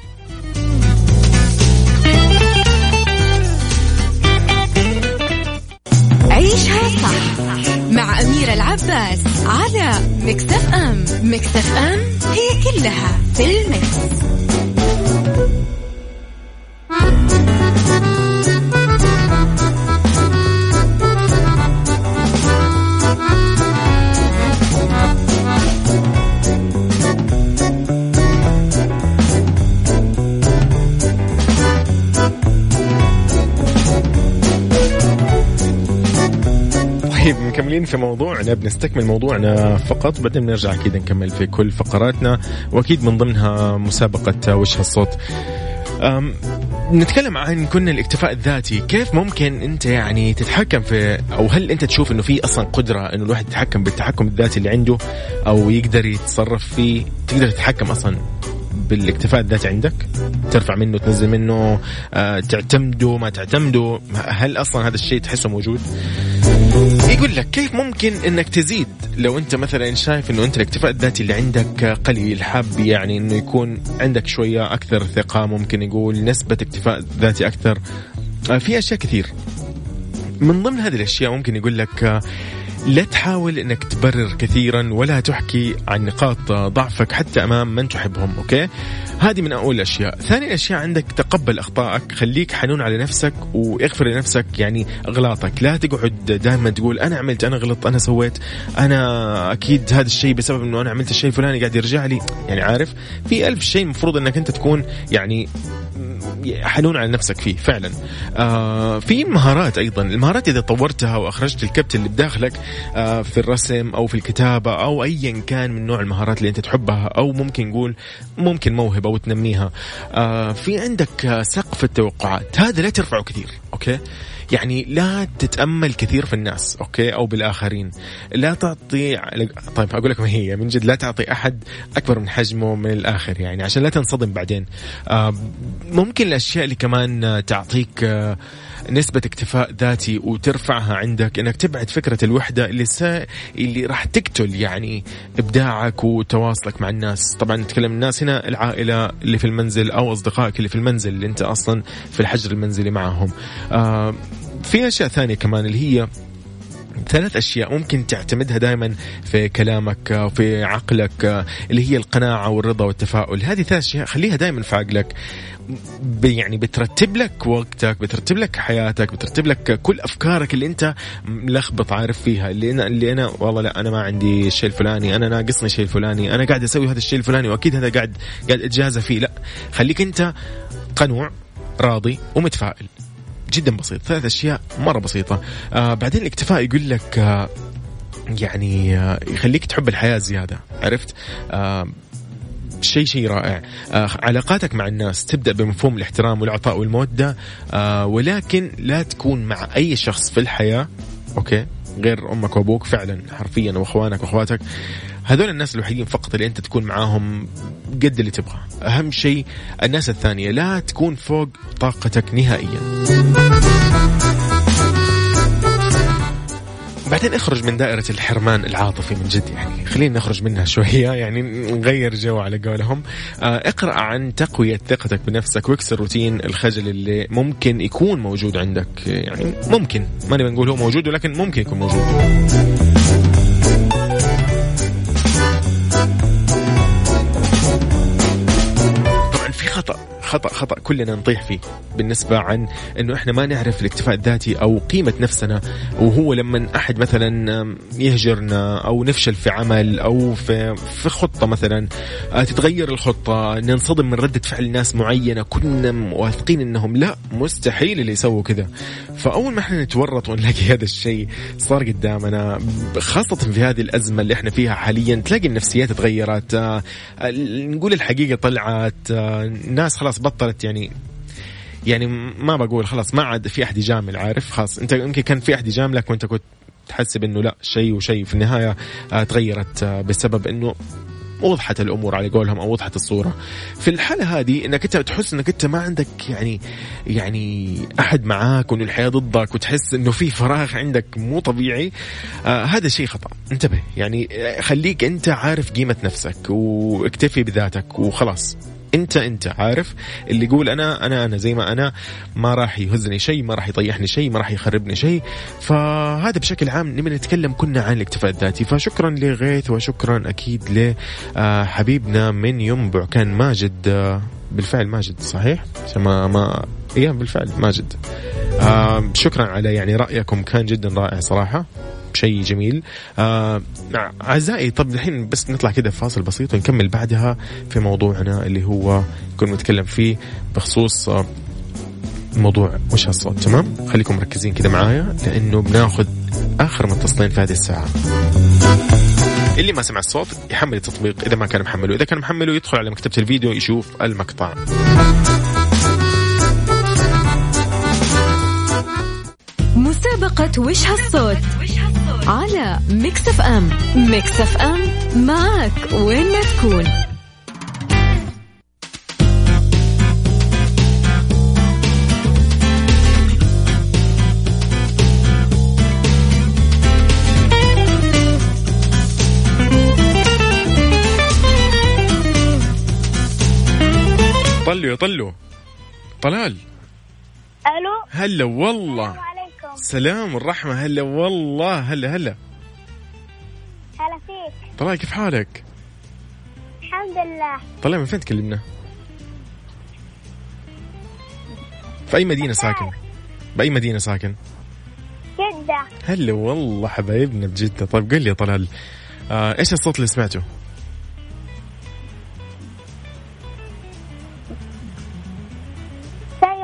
عيشها صح مع أميرة العباس على مكتف أم. مكتف أم هي كلها في موضوعنا بنستكمل موضوعنا فقط بعدين بنرجع أكيد نكمل في كل فقراتنا وأكيد من ضمنها مسابقة وش هالصوت. نتكلم عن كنا الاكتفاء الذاتي. كيف ممكن أنت يعني تتحكم في أو هل أنت تشوف إنه في أصلا قدرة إنه الواحد يتحكم بالتحكم الذاتي اللي عنده أو يقدر يتصرف فيه؟ تقدر تتحكم أصلا بالاكتفاء الذاتي عندك؟ ترفع منه تنزل منه آه، تعتمده ما تعتمده؟ هل أصلا هذا الشيء تحسه موجود؟ يقول لك كيف ممكن إنك تزيد لو أنت مثلا شايف إنه أنت الاكتفاء الذاتي اللي عندك قليل حاب يعني إنه يكون عندك شوية أكثر ثقة ممكن يقول نسبة اكتفاء ذاتي أكثر. آه، في أشياء كثير. من ضمن هذه الأشياء ممكن يقول لك آه، لا تحاول إنك تبرر كثيرا ولا تحكي عن نقاط ضعفك حتى أمام من تحبهم okay؟ هذه من أول الأشياء. ثاني الاشياء عندك تقبل أخطائك خليك حنون على نفسك واغفر لنفسك يعني أغلاطك. لا تقعد دائما تقول أنا عملت أنا غلطت أنا سويت أنا أكيد هذا الشيء بسبب إنه أنا عملت الشيء الفلاني قاعد يرجع لي. يعني عارف في ألف شيء المفروض إنك أنت تكون يعني حنون على نفسك فيه فعلا. آه في مهارات أيضا. المهارات إذا طورتها وأخرجت الكبت اللي بداخلك آه في الرسم أو في الكتابة أو ايا كان من نوع المهارات اللي أنت تحبها أو ممكن نقول ممكن موهبة. وتنميها. آه في عندك سقف التوقعات. هذا لا ترفعه كثير أوكي؟ يعني لا تتأمل كثير في الناس أوكي؟ أو بالآخرين. لا تعطي طيب أقول لك ما هي من جد لا تعطي أحد أكبر من حجمه من الآخر يعني عشان لا تنصدم بعدين. آه ممكن الأشياء اللي كمان تعطيك آه نسبة اكتفاء ذاتي وترفعها عندك إنك تبعد فكرة الوحدة اللي سا... اللي راح تقتل يعني إبداعك وتواصلك مع الناس، طبعا نتكلم الناس هنا العائلة اللي في المنزل أو أصدقائك اللي في المنزل اللي أنت أصلا في الحجر المنزلي معهم. آه في أشياء ثانية كمان اللي هي ثلاث أشياء ممكن تعتمدها دائما في كلامك آه، في عقلك اللي هي القناعة والرضا والتفاؤل. هذه ثلاث أشياء خليها دائما في عقلك. يعني بترتب لك وقتك بترتب لك حياتك بترتب لك كل أفكارك اللي أنت ملخبط عارف فيها. اللي أنا اللي أنا والله لا أنا ما عندي الشيء الفلاني أنا ناقصني الشيء الفلاني أنا قاعد أسوي هذا الشيء الفلاني وأكيد هذا قاعد قاعد اتجازى فيه. لا خليك أنت قنوع راضي ومتفائل. جدا بسيط. ثلاث أشياء مرة بسيطة. آه بعدين الاكتفاء يقول لك آه يعني آه يخليك تحب الحياة زيادة. عرفت؟ آه شيء شيء رائع. آه علاقاتك مع الناس تبدأ بمفهوم الاحترام والعطاء والمودة. آه ولكن لا تكون مع أي شخص في الحياة أوكي؟ غير أمك وأبوك فعلا حرفيا وأخوانك وأخواتك. هذول الناس الوحيدين فقط اللي أنت تكون معاهم قد اللي تبغى أهم شيء الناس الثانية لا تكون فوق طاقتك نهائيا. بعدين اخرج من دائرة الحرمان العاطفي من جد يعني. خلينا نخرج منها شوية [LAUGHS] يعني نغير جو على قولهم. آه، اقرأ عن تقوية ثقتك بنفسك واكسر روتين الخجل اللي ممكن يكون موجود عندك. يعني ممكن ما نبي نقول هو موجود ولكن ممكن يكون موجود. خطأ خطأ كلنا نطيح فيه. بالنسبة عن إنه إحنا ما نعرف الاكتفاء الذاتي أو قيمة نفسنا وهو لما أحد مثلا يهجرنا أو نفشل في عمل أو في في خطة مثلا آه، تتغير الخطة ننصدم من ردة فعل ناس معينة كنا واثقين إنهم لا مستحيل اللي يسووا كذا. فأول ما إحنا نتورط ونلاقي هذا الشيء صار قدامنا خاصة في هذه الأزمة اللي إحنا فيها حاليا تلاقي النفسيات تغيرت آه، نقول الحقيقة طلعت آه، خلاص بطلت يعني يعني ما بقول خلاص ما عاد في أحد يجامل عارف؟ خلاص أنت يمكن كان في أحد يجاملك وأنت كنت تحسب انه لا شيء وشيء في النهاية آه، تغيرت بسبب أنه وضحت الأمور على قولهم أو وضحت الصورة. في الحالة هذه إنك أنت تحس إنك أنت ما عندك يعني يعني أحد معاك وإنه الحياة ضدك وتحس إنه في فراغ عندك مو طبيعي آه هذا شيء خطأ. انتبه يعني خليك أنت عارف قيمة نفسك واكتفي بذاتك وخلاص. انت انت عارف اللي يقول أنا أنا أنا زي ما أنا ما راح يهزني شيء ما راح يطيحني شيء ما راح يخربني شيء. فهذا بشكل عام نبي نتكلم كنا عن الاكتفاء الذاتي. فشكرا لغيث وشكرا أكيد لحبيبنا من ينبع. كان ماجد آه، بالفعل ماجد صحيح؟ عشان ما ما اياه بالفعل ماجد. آه شكرا على يعني رأيكم. كان جدا رائع صراحة. شيء جميل. آه أعزائي طب الحين بس نطلع كده فاصل بسيط ونكمل بعدها في موضوعنا اللي هو كنا نتكلم فيه بخصوص آه موضوع وش هالصوت. تمام؟ خليكم مركزين كده معايا لأنه بناخذ آخر متصلين في هذه الساعة. اللي ما سمع الصوت يحمل التطبيق إذا ما كان محمله. إذا كان محمله يدخل على مكتبة الفيديو يشوف المقطع. مسابقة وش هالصوت؟ على Mix FM. Mix FM معك وين ما تكون. طلوا يا طلوا طلال. ألو؟ هلا والله. سلام الرحمة هلا والله هلا هلا هلا فيك طلال كيف حالك؟ الحمد لله طلال من فين تكلمنا؟ في أي مدينة ساكن؟ بأي مدينة ساكن؟ جدة هلا والله حبايبنا بجدة طيب قل لي يا طلال آه إيش الصوت اللي سمعته؟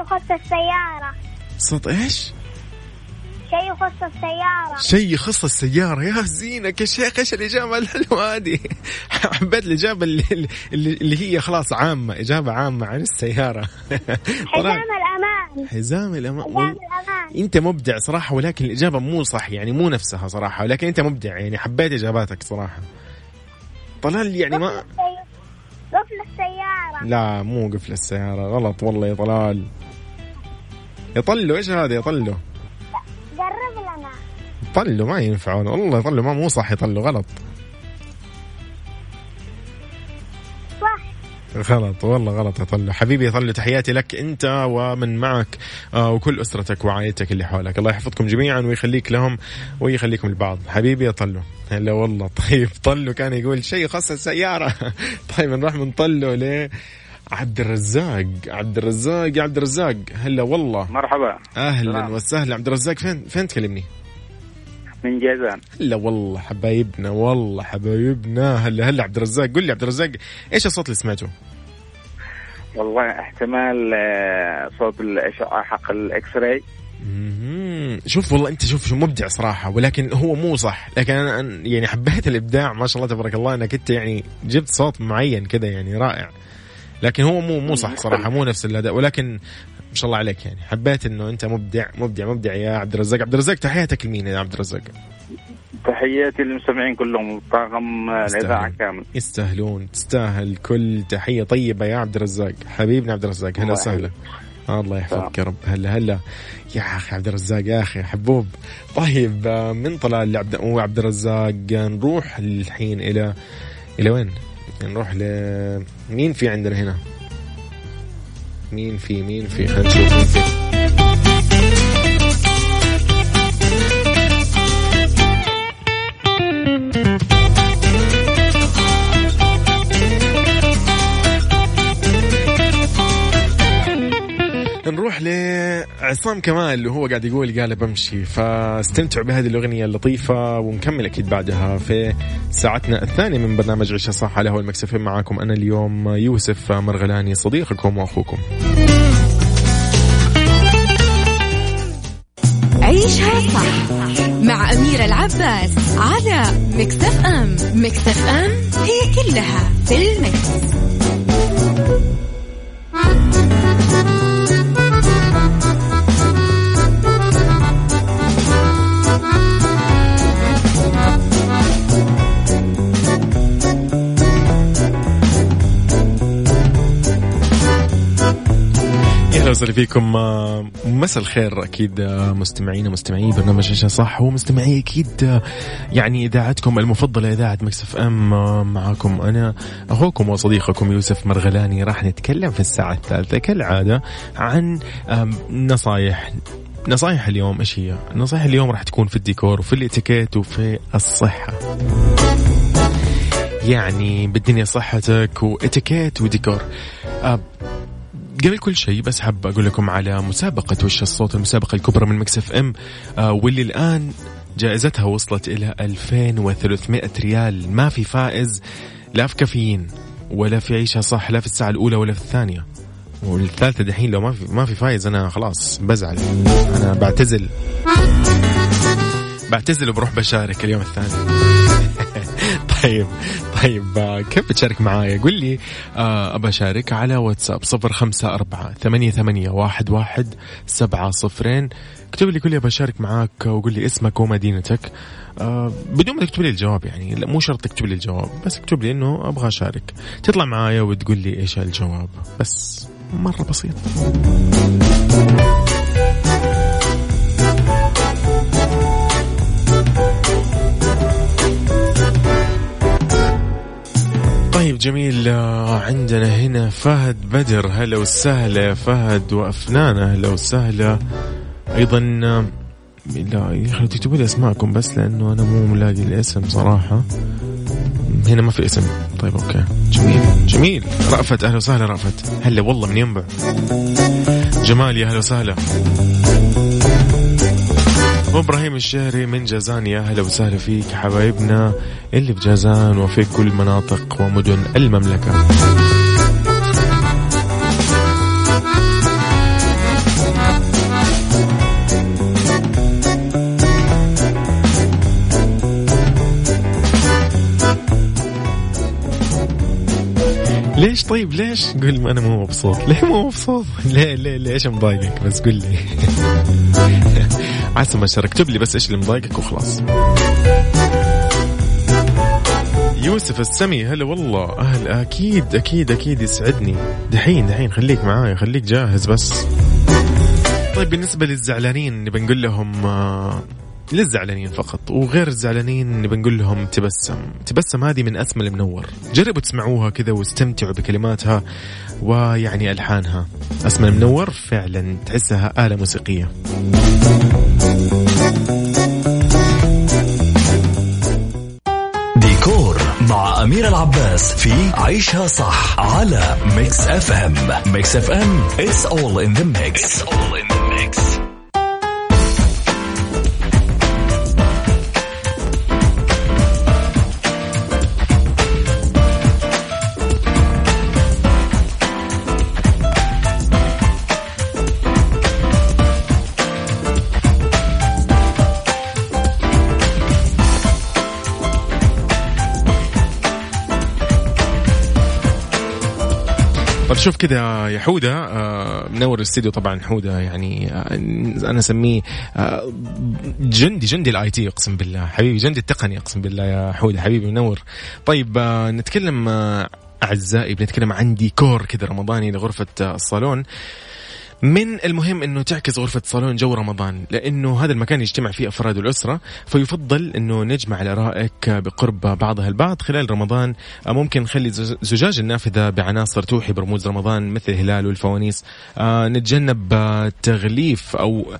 يخص السيارة صوت إيش؟ شيء يخص السيارة. شيء يخص السيارة. يا زينك يا شيخ إيش الإجابة الحلوة هذه. حبيت الإجابة اللي, اللي, اللي هي خلاص عامة إجابة عامة عن السيارة. [LAUGHS] حزام الأمان. حزام الأمان حزام الأمان. أنت مبدع صراحة ولكن الإجابة مو صح يعني مو نفسها صراحة ولكن أنت مبدع يعني حبيت إجاباتك صراحة. طلال يعني ما قفل السي- قفل السيارة. لا مو قفل السيارة. غلط والله يا طلال. يا طلو إيش هذا؟ لنا طلو ما ينفعون. والله يا طلو ما مو صح يطلو غلط. صح. غلط والله غلط يا طلو حبيبي يا طلو تحياتي لك انت ومن معك آه وكل أسرتك وعائلتك اللي حولك. الله يحفظكم جميعا ويخليك لهم ويخليكم لبعض حبيبي يا طلو هلا والله. [LAUGHS] طيب طلو كان يقول شيء خاص السيارة. [LAUGHS] طيب نروح من طلو ل عبد الرزاق. عبد الرزاق يا عبد الرزاق. هلا والله. مرحبا. أهلا. وسهلا. عبد الرزاق فين فين تكلمني؟ من جازان هلا والله حبايبنا والله حبايبنا. هلا هلا عبد الرزاق. قل لي عبد الرزاق إيش الصوت اللي سمعته؟ والله احتمال آه، صوت الاشعه حق الاكس راي. شوف والله أنت شوف شو مبدع صراحة ولكن هو مو صح. لكن أنا يعني حبيت الإبداع ما شاء الله تبارك الله أنك أنت يعني جبت صوت معين كذا يعني رائع. لكن هو مو مو صح صراحة مو نفس الأداء. ولكن ما شاء الله عليك يعني. حبيت إنه أنت مبدع مبدع مبدع يا عبد الرزاق. عبد الرزاق تحياتك لمين يا عبد الرزاق؟ تحياتي للمستمعين كلهم. طاقم الإذاعة. كامل. يستاهلون تستاهل كل تحية طيبة يا عبد الرزاق. حبيبنا عبد الرزاق هلا وسهلا. الله يحفظك يا رب. هلا هلا. يا أخي عبد الرزاق يا أخي حبوب. طيب آه، من طلال لعبد وعبد الرزاق نروح الحين إلى إلى وين؟ نروح ل مين في عندنا هنا؟ مين في مين في خلينا نشوف مين في نروح لعصام كمال اللي هو قاعد يقول قال بمشي. فاستمتعوا بهذه الأغنية اللطيفة ونكمل أكيد بعدها في ساعتنا الثانية من برنامج عيشه صح على هو المكسفين معاكم أنا اليوم يوسف مرغلاني صديقكم وأخوكم. عيشها صح مع أميرة العباس على مكتف أم. مكتف أم هي كلها في المكس. وسهلا فيكم آه، مساء الخير أكيد آه، مستمعينا مستمعي برنامج عيشها صح ومستمعي أكيد آه، يعني إذاعتكم المفضلة إذاعة Mix FM معاكم أنا أخوكم وصديقكم يوسف مرغلاني راح نتكلم في الساعة الثالثة كالعادة عن نصايح نصايح اليوم إيش هي؟ نصايح اليوم راح تكون في الديكور وفي الإتيكيت وفي الصحة. يعني بالدنيا صحتك وإتيكيت وديكور. قبل كل شيء بس حاب أقول لكم على مسابقة وش الصوت المسابقة الكبرى من Mix FM آه واللي الآن جائزتها وصلت إلى 2300 ريال. ما في فائز لا في كافيين ولا في عيشها صح لا في الساعة الأولى ولا في الثانية. والثالثة دحين لو ما في ما في فايز أنا خلاص بزعل. أنا بعتزل. بعتزل وبروح بشارك اليوم الثاني. طيب طيب كيف بتشارك معايا؟ قول لي آه، أبى أشارك على واتساب صفر خمسة أربعة ثمانية, ثمانية واحد, واحد سبعة صفرين. اكتب لي قول لي أبى أشارك معاك وقول لي اسمك ومدينتك. آه بدون ما تكتب لي الجواب يعني مو شرط تكتب لي الجواب بس اكتب لي إنه أبغى أشارك. تطلع معايا وتقول لي إيش الجواب بس مرة بسيط طيب جميل آه، عندنا هنا فهد بدر. هلا وسهلا فهد وافنان هلا وسهلا. أيضا آه، لا يا تكتبوا لي أسماءكم بس؟ لأنه أنا مو ملاقي الاسم صراحة. هنا ما في اسم. طيب أوكي. جميل جميل. رأفت أهلا وسهلا رأفت. هلا والله من ينبع. جمال يا أهلا وسهلا. وابراهيم الشهري من جازان يا أهلا وسهلا فيك حبايبنا اللي في جازان وفي كل مناطق ومدن المملكة ليش طيب ليش؟ ما أنا مو مبسوط، ليه مو مبسوط؟ ليه ليه ليش مضايقك بس قل لي. [LAUGHS] عسى ما اكتب لي بس إيش اللي مضايقك وخلاص. يوسف السمي هلا والله. أهل أكيد أكيد أكيد يسعدني. دحين دحين خليك معايا خليك جاهز بس. طيب بالنسبة للزعلانين نبي نقول لهم آه، للزعلانين فقط وغير الزعلانين نبي نقول لهم تبسم. تبسم هذه من أسمى المنور. جربوا تسمعوها كذا واستمتعوا بكلماتها ويعني ألحانها. أسمى المنور فعلا تحسها آلة موسيقية. ديكور مع أمير العباس في عيشها صح على Mix FM Mix FM it's all in the mix, it's all in the mix. شوف كذا يا حودة آه، منور الاستديو طبعا حودة يعني آه، أنا أسميه آه، جندي جندي ال IT أقسم بالله حبيبي جندي التقني أقسم بالله يا حودة حبيبي منور. طيب نتكلم أعزائي بنتكلم عن ديكور كذا رمضاني لغرفة الصالون. من المهم إنه تعكس غرفة صالون جو رمضان لأنه هذا المكان يجتمع فيه أفراد الأسرة فيفضل إنه نجمع الأرائك بقرب بعضها البعض خلال رمضان. ممكن نخلي زجاج النافذة بعناصر توحي برموز رمضان مثل الهلال والفوانيس. آه، نتجنب تغليف أو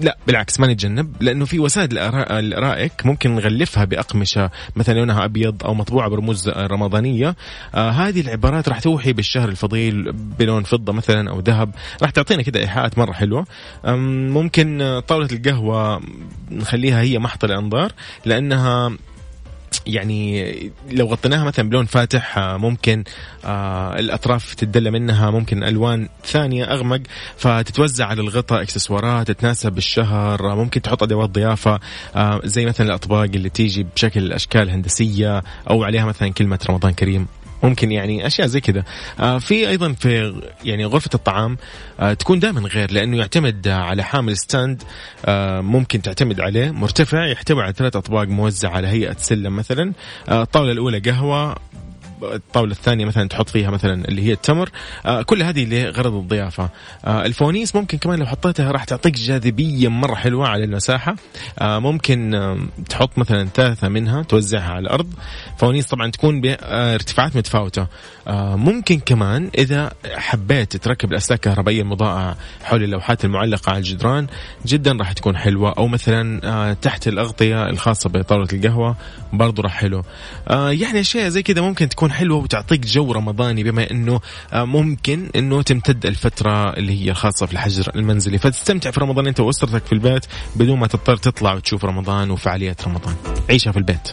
لا بالعكس ما نتجنب لأنه في وسائد الأرا- الآرائك ممكن نغلفها بأقمشة مثلا لونها أبيض أو مطبوعة برموز رمضانية. آه هذه العبارات راح توحي بالشهر الفضيل بلون فضة مثلا أو ذهب. راح تعطينا كده إيحاءات مرة حلوة. ممكن آه، طاولة القهوة نخليها هي محط الأنظار لأنها يعني لو غطيناها مثلا بلون فاتح آه، ممكن آه الأطراف تدلى منها ممكن ألوان ثانية أغمق فتتوزع على الغطاء إكسسوارات تتناسب بالشهر آه، ممكن تحط أدوات ضيافة زي مثلا الأطباق اللي تيجي بشكل أشكال هندسية أو عليها مثلا كلمة رمضان كريم. ممكن يعني أشياء زي كذا. آه في أيضا في يعني غرفة الطعام آه تكون دائما غير لأنه يعتمد على حامل ستاند آه ممكن تعتمد عليه مرتفع يحتوي على ثلاث أطباق موزعة على هيئة سلم مثلا. آه الطاولة الأولى قهوة الطاولة الثانية مثلا تحط فيها مثلا اللي هي التمر. آه كل هذه لغرض الضيافة. آه الفوانيس ممكن كمان لو حطيتها راح تعطيك جاذبية مرة حلوة على المساحة. آه ممكن تحط مثلا ثلاثة منها توزعها على الأرض. فوانيس طبعا تكون بارتفاعات متفاوتة. آه ممكن كمان إذا حبيت تركب الأسلاك الكهربائية المضاءة حول اللوحات المعلقة على الجدران جدا راح تكون حلوة. أو مثلا آه تحت الأغطية الخاصة بطاولة القهوة برضو راح حلو. آه يعني أشياء زي كذا ممكن تكون حلوة وتعطيك جو رمضاني بما أنه آه ممكن أنه تمتد الفترة اللي هي الخاصة في الحجر المنزلي. فتستمتع في رمضان أنت وأسرتك في البيت بدون ما تضطر تطلع وتشوف رمضان وفعاليات رمضان. عيشها في البيت.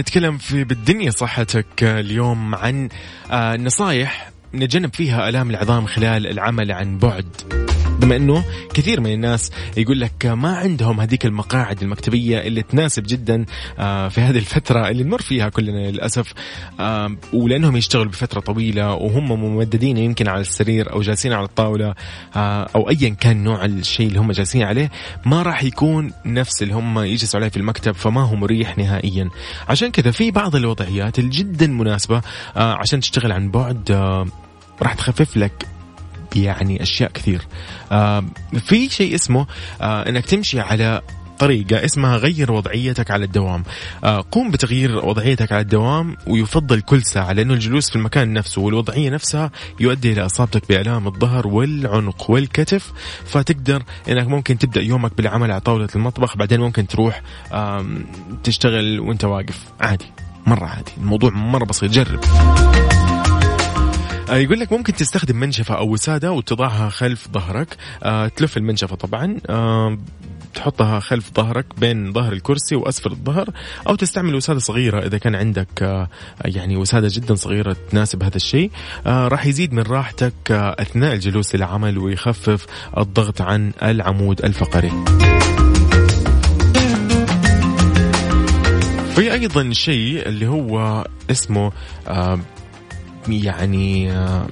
بنتكلم في بالدنيا صحتك اليوم عن آه، نصايح نتجنب فيها آلام العظام خلال العمل عن بعد. بما إنه كثير من الناس يقول لك ما عندهم هذيك المقاعد المكتبية اللي تناسب جدا آه، في هذه الفترة اللي نمر فيها كلنا للأسف. آه، ولأنهم يشتغلوا بفترة طويلة وهم ممددين يمكن على السرير أو جالسين على الطاولة آه، أو ايا كان نوع الشيء اللي هم جالسين عليه ما راح يكون نفس اللي هم يجلسوا عليه في المكتب فما هو مريح نهائيا. عشان كذا في بعض الوضعيات الجدا مناسبة عشان تشتغل عن بعد راح تخفف لك يعني أشياء كثير. في شيء اسمه آه إنك تمشي على طريقة اسمها غير وضعيتك على الدوام. آه قوم بتغيير وضعيتك على الدوام ويفضل كل ساعة لأنه الجلوس في المكان نفسه والوضعية نفسها يؤدي إلى إصابتك بآلام الظهر والعنق والكتف. فتقدر أنك ممكن تبدأ يومك بالعمل على طاولة المطبخ بعدين ممكن تروح تشتغل وأنت واقف. عادي مرة عادي. الموضوع مرة بسيط. جرب. يقول لك ممكن تستخدم منشفة أو وسادة وتضعها خلف ظهرك. آه، تلف المنشفة طبعا. آه، تحطها خلف ظهرك بين ظهر الكرسي وأسفل الظهر. أو تستعمل وسادة صغيرة إذا كان عندك آه، يعني وسادة جدا صغيرة تناسب هذا الشيء. آه، راح يزيد من راحتك آه، أثناء الجلوس للعمل ويخفف الضغط عن العمود الفقري. في أيضا شيء اللي هو اسمه آه، يعني آه،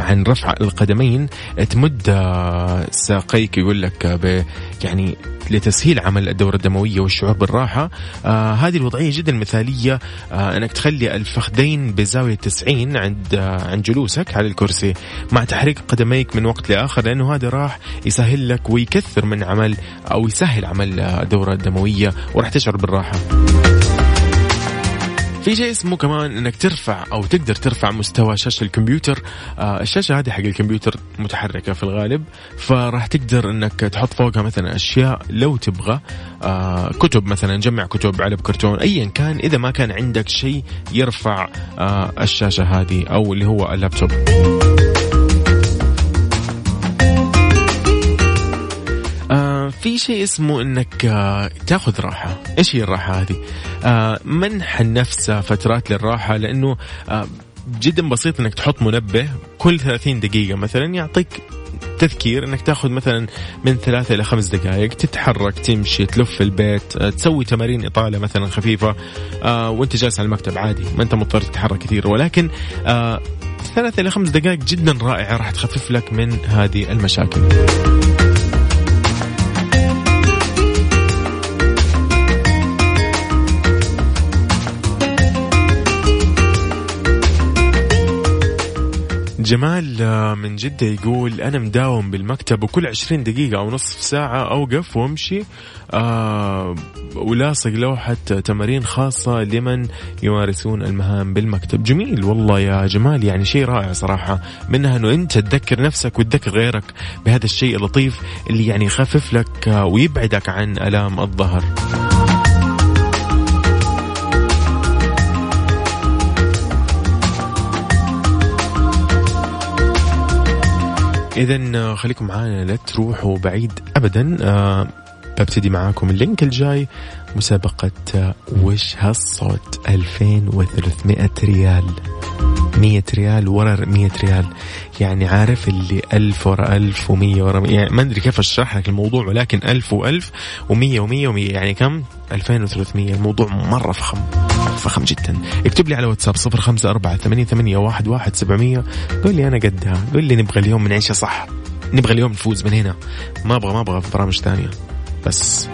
عن رفع القدمين تمد آه، ساقيك يقول لك آه، ب يعني لتسهيل عمل الدورة الدموية والشعور بالراحة. آه هذه الوضعية جدا مثالية آه أنك تخلي الفخذين بزاوية 90 عند آه عند جلوسك على الكرسي. مع تحريك قدميك من وقت لآخر لأنه هذا راح يسهل لك ويكثر من عمل أو يسهل عمل الدورة الدموية وراح تشعر بالراحة. في شيء اسمه كمان إنك ترفع أو تقدر ترفع مستوى شاشة الكمبيوتر. آه الشاشة هذه حق الكمبيوتر متحركة في الغالب فراح تقدر إنك تحط فوقها مثلا أشياء لو تبغى. آه كتب مثلا جمع كتب علب كرتون ايا كان إذا ما كان عندك شيء يرفع آه الشاشة هذه أو اللي هو اللابتوب. في شيء اسمه إنك آه، تاخذ راحة. إيش هي الراحة هذه؟ آه، منح النفس فترات للراحة لأنه آه، جدا بسيط إنك تحط منبه كل 30 دقيقة مثلا يعطيك تذكير إنك تاخذ مثلا من ثلاثة إلى خمس دقائق تتحرك تمشي تلف البيت تسوي تمارين إطالة مثلا خفيفة وأنت جالس على المكتب عادي ما أنت مضطر تتحرك كثير. ولكن ثلاثة إلى خمس دقائق جدا رائعة راح تخفف لك من هذه المشاكل. جمال آه، من جدة يقول أنا مداوم بالمكتب وكل عشرين دقيقة أو نصف ساعة أوقف وأمشي. آه ولاصق لوحة تمارين خاصة لمن يمارسون المهام بالمكتب. جميل والله يا جمال يعني شيء رائع صراحة منها أنه أنت تذكر نفسك وتذكر غيرك بهذا الشيء اللطيف اللي يعني يخفف لك آه، ويبعدك عن ألام الظهر. اذا خليكم معانا لا تروحوا بعيد ابدا. آه، ببتدي معاكم ال link الجاي مسابقة آه، وش هالصوت 2300 ريال. 100 ريال ورا 100 ريال. يعني عارف اللي 1000 ورا 1000 و100 ورا 100 يعني ما أدري كيف أشرح لك الموضوع ولكن 1000 و1000 و100 و100 و100 يعني كم؟ 2300 الموضوع مرة فخم فخم جدا. اكتب لي على واتساب 054 88 11 700 قول لي أنا قدها قول لي نبغى اليوم نعيشها صح. نبغى اليوم نفوز من هنا. ما أبغى ما أبغى برامج ثانية. بس.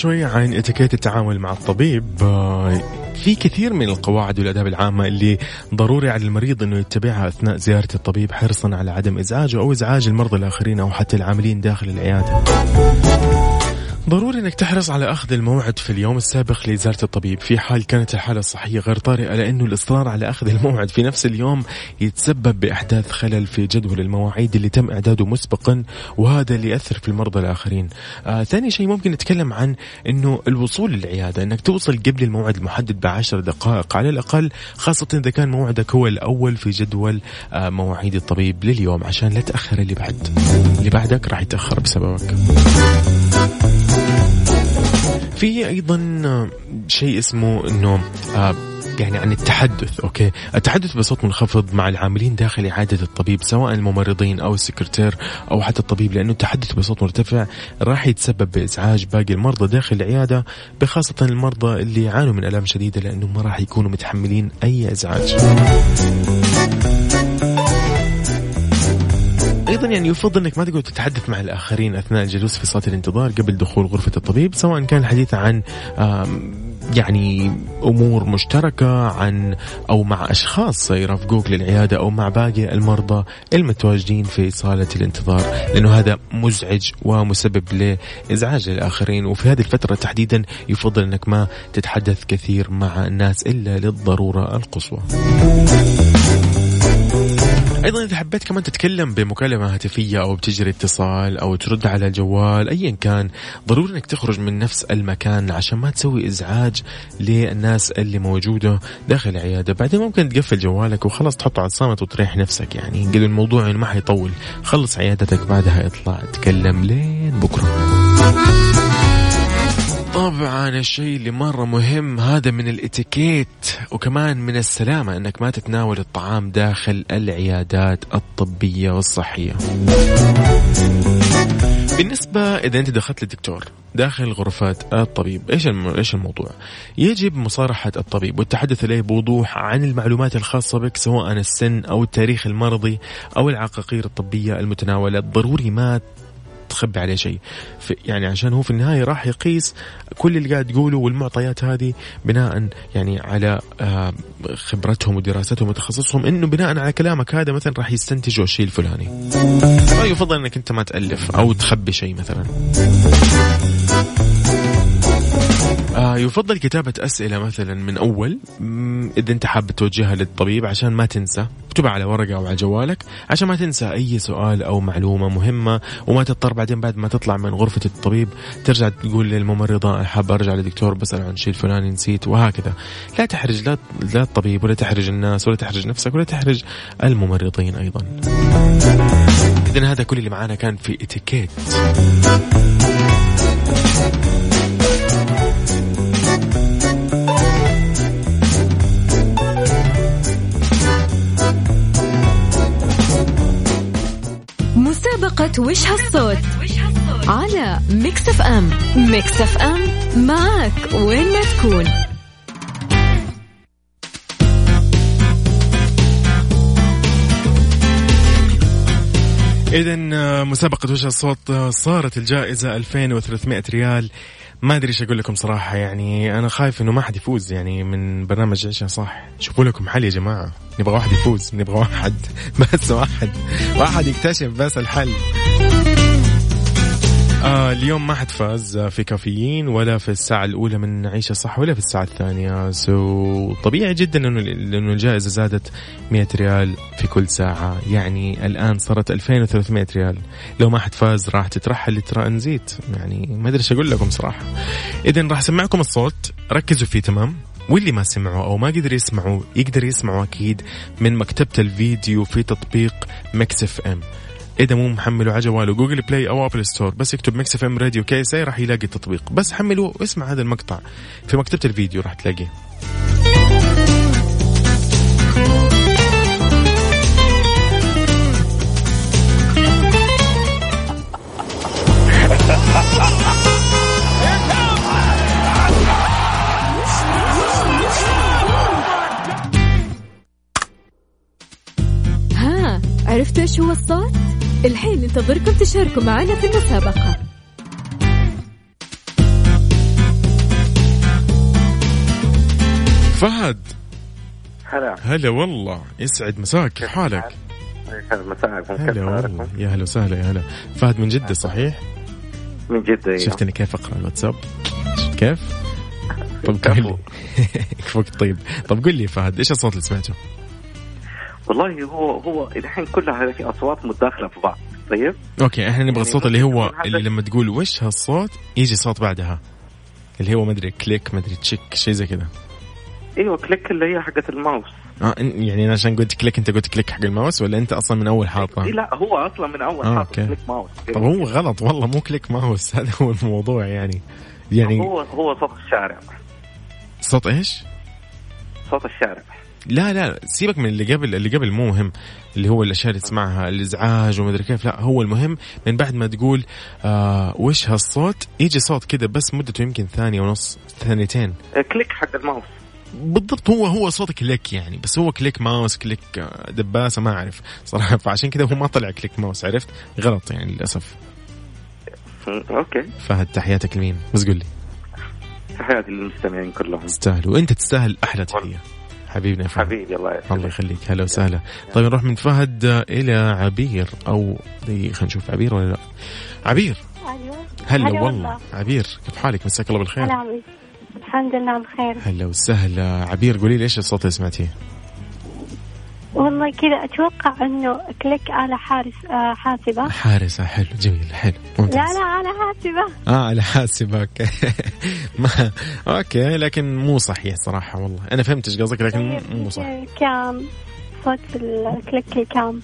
شوية عن اتيكيت التعامل مع الطبيب آه، في كثير من القواعد والأداب العامة اللي ضروري على المريض إنه يتبعها أثناء زيارة الطبيب حرصا على عدم ازعاجه أو إزعاج المرضى الآخرين أو حتى العاملين داخل العيادة. ضروري إنك تحرص على أخذ الموعد في اليوم السابق لزياره الطبيب في حال كانت الحالة الصحية غير طارئة لأنه الإصرار على أخذ الموعد في نفس اليوم يتسبب بأحداث خلل في جدول المواعيد اللي تم إعداده مسبقا وهذا اللي يأثر في المرضى الآخرين. آه ثاني شيء ممكن نتكلم عن إنه الوصول للعيادة إنك توصل قبل الموعد المحدد بعشر دقائق على الأقل خاصة إذا كان موعدك هو الأول في جدول آه مواعيد الطبيب لليوم عشان لا تأخر اللي بعد. اللي بعدك راح يتأخر بسببك. في أيضا شيء اسمه إنه آه، يعني عن التحدث أوكي؟ التحدث بصوت منخفض مع العاملين داخل عياده الطبيب سواء الممرضين أو السكرتير أو حتى الطبيب لأنه التحدث بصوت مرتفع راح يتسبب بإزعاج باقي المرضى داخل العيادة بخاصة المرضى اللي يعانوا من ألام شديدة لأنه ما راح يكونوا متحملين أي إزعاج. أيضا يعني يفضل إنك ما تقعد تتحدث مع الآخرين أثناء الجلوس في صالة الانتظار قبل دخول غرفة الطبيب سواء كان الحديث عن يعني أمور مشتركة عن أو مع أشخاص يرافقوك للعيادة أو مع باقي المرضى المتواجدين في صالة الانتظار لأنه هذا مزعج ومسبب لإزعاج للآخرين وفي هذه الفترة تحديدا يفضل إنك ما تتحدث كثير مع الناس إلا للضرورة القصوى. أيضا إذا حبيت كمان تتكلم بمكالمة هاتفية أو بتجري اتصال أو ترد على الجوال ايا كان ضروري إنك تخرج من نفس المكان عشان ما تسوي إزعاج للناس اللي موجودة داخل العياده بعدين ممكن تقفل جوالك وخلاص تحطه على الصامت وتريح نفسك يعني. قد الموضوع ما حيطول. خلص عيادتك بعدها اطلع تكلم لين بكرة. طبعا الشيء اللي مرة مهم هذا من الإتيكيت وكمان من السلامة إنك ما تتناول الطعام داخل العيادات الطبية والصحية بالنسبة إذا أنت دخلت للدكتور داخل غرفات الطبيب إيش إيش الموضوع؟ يجب مصارحة الطبيب والتحدث إليه بوضوح عن المعلومات الخاصة بك سواء السن أو التاريخ المرضي أو العقاقير الطبية المتناولة ضروري ما تخبي عليه شيء. يعني عشان هو في النهاية راح يقيس كل اللي قاعد تقوله والمعطيات هذه بناء يعني على آه، خبرتهم ودراستهم وتخصصهم إنه بناء على كلامك هذا مثلا راح يستنتجوا الشيء الفلاني. فيفضل إنك أنت ما تألف أو تخبي شيء مثلا. آه يفضل كتابة أسئلة مثلا من أول إذا أنت حاب توجهها للطبيب عشان ما تنسى اكتبها على ورقة أو على جوالك عشان ما تنسى أي سؤال أو معلومة مهمة وما تضطر بعدين بعد ما تطلع من غرفة الطبيب ترجع تقول للممرضة حاب أرجع للدكتور بسأل عن الشيء الفلاني نسيت وهكذا. لا تحرج لا لا الطبيب ولا تحرج الناس ولا تحرج نفسك ولا تحرج الممرضين أيضا. إذا هذا كل اللي معانا كان في إتيكيت. مسابقة وش هالصوت؟ على Mix FM. Mix FM معك وين ما تكون. إذا مسابقة وش هالصوت آه، صارت الجائزة 2300 ريال. ما أدري إيش أقول لكم صراحة يعني أنا خايف إنه ما حد يفوز يعني من برنامج عيشها صح. شوفوا لكم حل يا جماعة. نبغى واحد يفوز نبغى واحد. [LAUGHS] بس واحد. واحد يكتشف بس الحل. آه اليوم ما حد فاز في كافيين ولا في الساعة الأولى من عيشة صح ولا في الساعة الثانية. سو طبيعي جدا إنه لأنه الجائزة زادت 100 ريال في كل ساعة. يعني الآن صارت 2300 ريال. لو ما حد فاز راح تترحل لترانزيت يعني ما أدري إيش أقول لكم صراحة. إذا راح أسمعكم الصوت. ركزوا فيه تمام؟ واللي ما سمعوا أو ما قدر يسمعوا يقدر يسمعوا أكيد من مكتبة الفيديو في تطبيق Mix FM. إذا مو محمله على جواله Google Play أو Apple Store بس يكتب Mix FM Radio KSA راح يلاقي التطبيق بس حمله واسمع هذا المقطع في مكتبة الفيديو راح تلاقيه. عرفتوا إيش هو الصوت؟ الحين ننتظركم تشاركوا معنا في المسابقة. فهد. هلا. هلا والله. يسعد مساك. كيف حالك؟ كيف هلا والله؟ يا هلا وسهلا يا هلا. فهد من جدة صحيح؟ من جدة أيوة. شفتني كيف أقرأ الواتساب؟ كيف؟ [LAUGHS] طب لي كيفك [LAUGHS] طيب. طب قول لي فهد إيش الصوت اللي سمعته؟ والله هو هو الحين كلها هذه أصوات متداخلة في بعض. طيب؟ okay إحنا نبغى الصوت اللي هو اللي لما تقول وش هالصوت يجي صوت بعدها. اللي هو مدري click مدري تشيك شيء زي كذا. أيوه click اللي هي حقت الماوس. آه يعني أنا عشان قلت click أنت قلت click حق الماوس ولا أنت أصلا من أول حاطه؟ إيه لا هو أصلا من أول آه، okay. click mouse. طب هو غلط والله مو click mouse [LAUGHS] هذا هو الموضوع يعني. يعني هو هو صوت الشارع. صوت إيش؟ صوت الشارع. لا لا سيبك من اللي قبل اللي قبل مو مهم اللي هو الأشياء اللي تسمعها الإزعاج ومدري كيف لا هو المهم من بعد ما تقول آه وش هالصوت؟ يجي صوت كذا بس مدته يمكن ثانية ونص ثانيتين. آه، click حق الماوس. بالضبط هو هو صوت click يعني بس هو click mouse click آه، دباسة ما أعرف صراحة. [LAUGHS] فعشان كذا هو ما طلع click mouse عرفت؟ غلط يعني للأسف. أوكي. فهد تحياتك لمين؟ بس قول لي. تحياتي للمستمعين كلهم. تستاهل وأنت تستاهل أحلى تحية. حبيبنا يا فهد. حبيبي الله يسلمك الله يخليك. هلا وسهلا. طيب نروح من فهد إلى عبير أو دقيقه خلينا نشوف عبير ولا لا. عبير. أيوه. هلا والله. والله. عبير كيف حالك؟ مساك الله بالخير. هلا الحمد لله بخير هلا وسهلا. عبير قولي لي إيش الصوت اللي سمعتيه؟ والله كذا أتوقع إنه click على حارس آه حاسبة. حارسة حلو جميل حلو لا ممتاز. لا على حاسبة. آه على حاسب okay. [LAUGHS] ما okay لكن مو صحيح صراحة والله. أنا فهمت إيش قصدك لكن مو- مو صح كام؟ صوت ال click الكام؟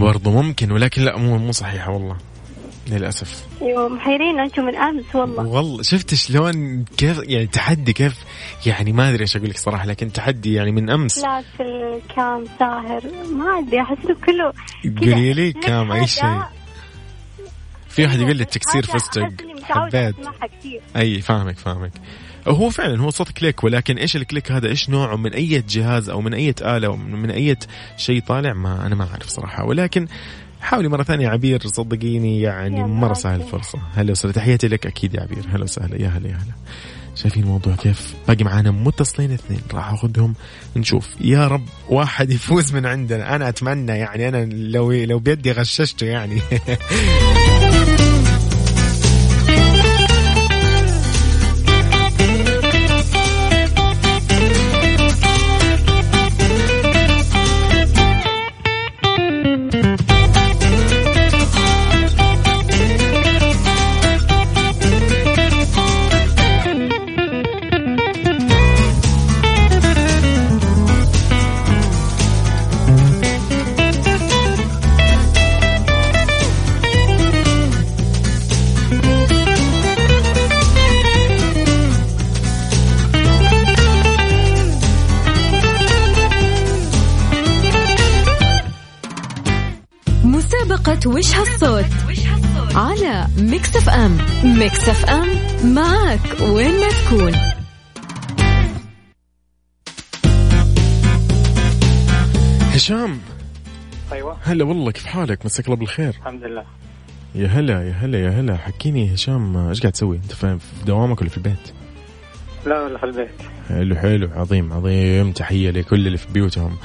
برضو ممكن ولكن لا مو مو صحيحة والله. للأسف. أيوه محيرين أنتم من أمس والله. والله شفت شلون كيف يعني تحدي كيف يعني ما أدري إيش أقول لك صراحة لكن تحدي يعني من أمس. لا في الكام ساهر. ما أدري أحس كله قولي لي لك كام أي شيء. في واحد يقول لي بس تكسير حاجة فستق حبيت. أي فاهمك فاهمك. هو فعلا هو صوت click ولكن إيش ال click هذا؟ إيش نوعه؟ من أي جهاز أو من أي آلة أو من أي شيء طالع؟ ما أنا ما أعرف صراحة. ولكن حاولي مرة ثانية عبير صدقيني يعني مرة سهل. الفرصة. هلا وسهلا تحياتي لك أكيد يا عبير. هلا وسهلا يا هلا يا هلا. شايفين الموضوع كيف؟ باقي معانا متصلين اثنين راح أخذهم. نشوف. يا رب واحد يفوز من عندنا. أنا أتمنى يعني أنا لو لو بيدي غششته يعني. [LAUGHS] مسابقة وش هالصوت؟ على Mix FM. Mix FM معك وين ما تكون. هشام. أيوه. هلا والله كيف حالك؟ مساك الله بالخير. الحمد لله. يا هلا يا هلا يا هلا. حكيني هشام إيش قاعد تسوي؟ أنت فاهم في دوامك ولا في البيت؟ لا ولا في البيت. حلو حلو عظيم عظيم. تحية لكل اللي في بيوتهم.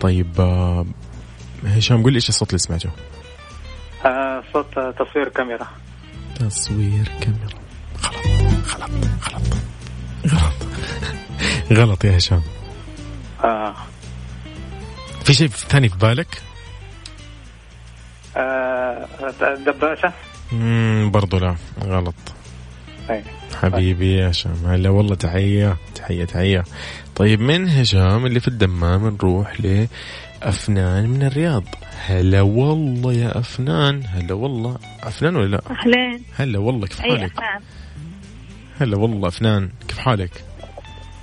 طيب آه، هشام قول لي إيش الصوت اللي سمعته؟ آه صوت آه، تصوير كاميرا. تصوير كاميرا. غلط غلط غلط غلط. [LAUGHS] غلط يا هشام. آه. في شيء ثاني في بالك؟ آه دباسة. امم برضو لا. غلط. أي. حبيبي يا هشام هلا والله تحية تحية تحية. طيب من هشام اللي في الدمام نروح لأفنان من الرياض. هلا والله يا أفنان. هلا والله. أفنان ولا لا؟ أهلين. هلا والله كيف حالك؟ أفنان. هلا والله أفنان. كيف حالك؟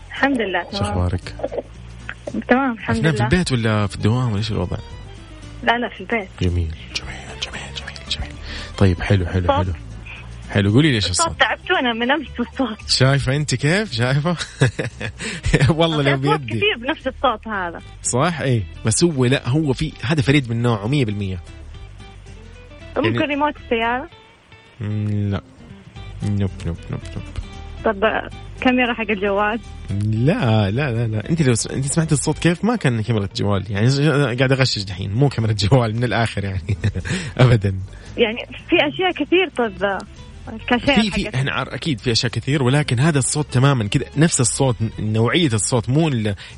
الحمد لله شو أخبارك؟ تمام الحمد أفنان في لله. البيت ولا في الدوام؟ ولا إيش الوضع؟ لا لا في البيت. جميل جميل جميل جميل جميل. طيب حلو حلو حلو. حلو قولي لي إيش الصوت الصوت تعبتونا من أمس بالصوت. شايفة أنت كيف؟ شايفة؟ [LAUGHS] والله لو بيدي. كثير بنفس الصوت هذا. صح؟ إيه. بس هو لا هو في هذا فريد من نوعه 100% يعني- ممكن ريموت السيارة؟ مم، لا. نوب نوب نوب نوب. طب كاميرا حق الجوال؟ لا لا لا لا. أنت لو س... أنت سمعت الصوت كيف؟ ما كان كاميرا جوال. يعني قاعد أغشش دحين. مو كاميرا [LAUGHS] جوال من الآخر يعني. [LAUGHS] ابدا. يعني في أشياء كثير طب في في إحنا أكيد في أشياء كثير ولكن هذا الصوت تماما كذا نفس الصوت نوعية الصوت مو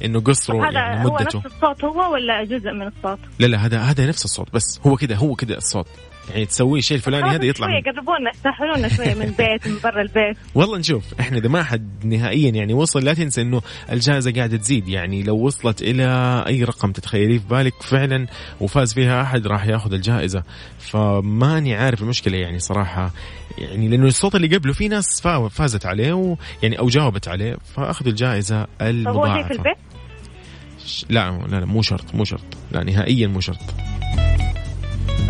إنه قصره هذا يعني هو مدته نفس الصوت هو ولا جزء من الصوت؟ لا لا هذا هذا نفس الصوت بس هو كذا هو كذا الصوت. يعني تسوي الشيء الفلاني هذا يطلع شوية قربونا سهلوا لنا شوية من البيت من برا البيت. [LAUGHS] والله نشوف إحنا إذا ما حد نهائيا يعني وصل لا تنسى إنه الجائزة قاعدة تزيد. يعني لو وصلت إلى أي رقم تتخيليه في بالك فعلا وفاز فيها أحد راح ياخذ الجائزة. فماني عارف المشكلة يعني صراحة. يعني لأنه الصوت اللي قبله في ناس فا- فازت عليه ويعني أو جاوبت عليه فاخذوا الجائزة طب هو شيء في البيت؟ لا لا لا مو شرط مو شرط لا نهائيا مو شرط.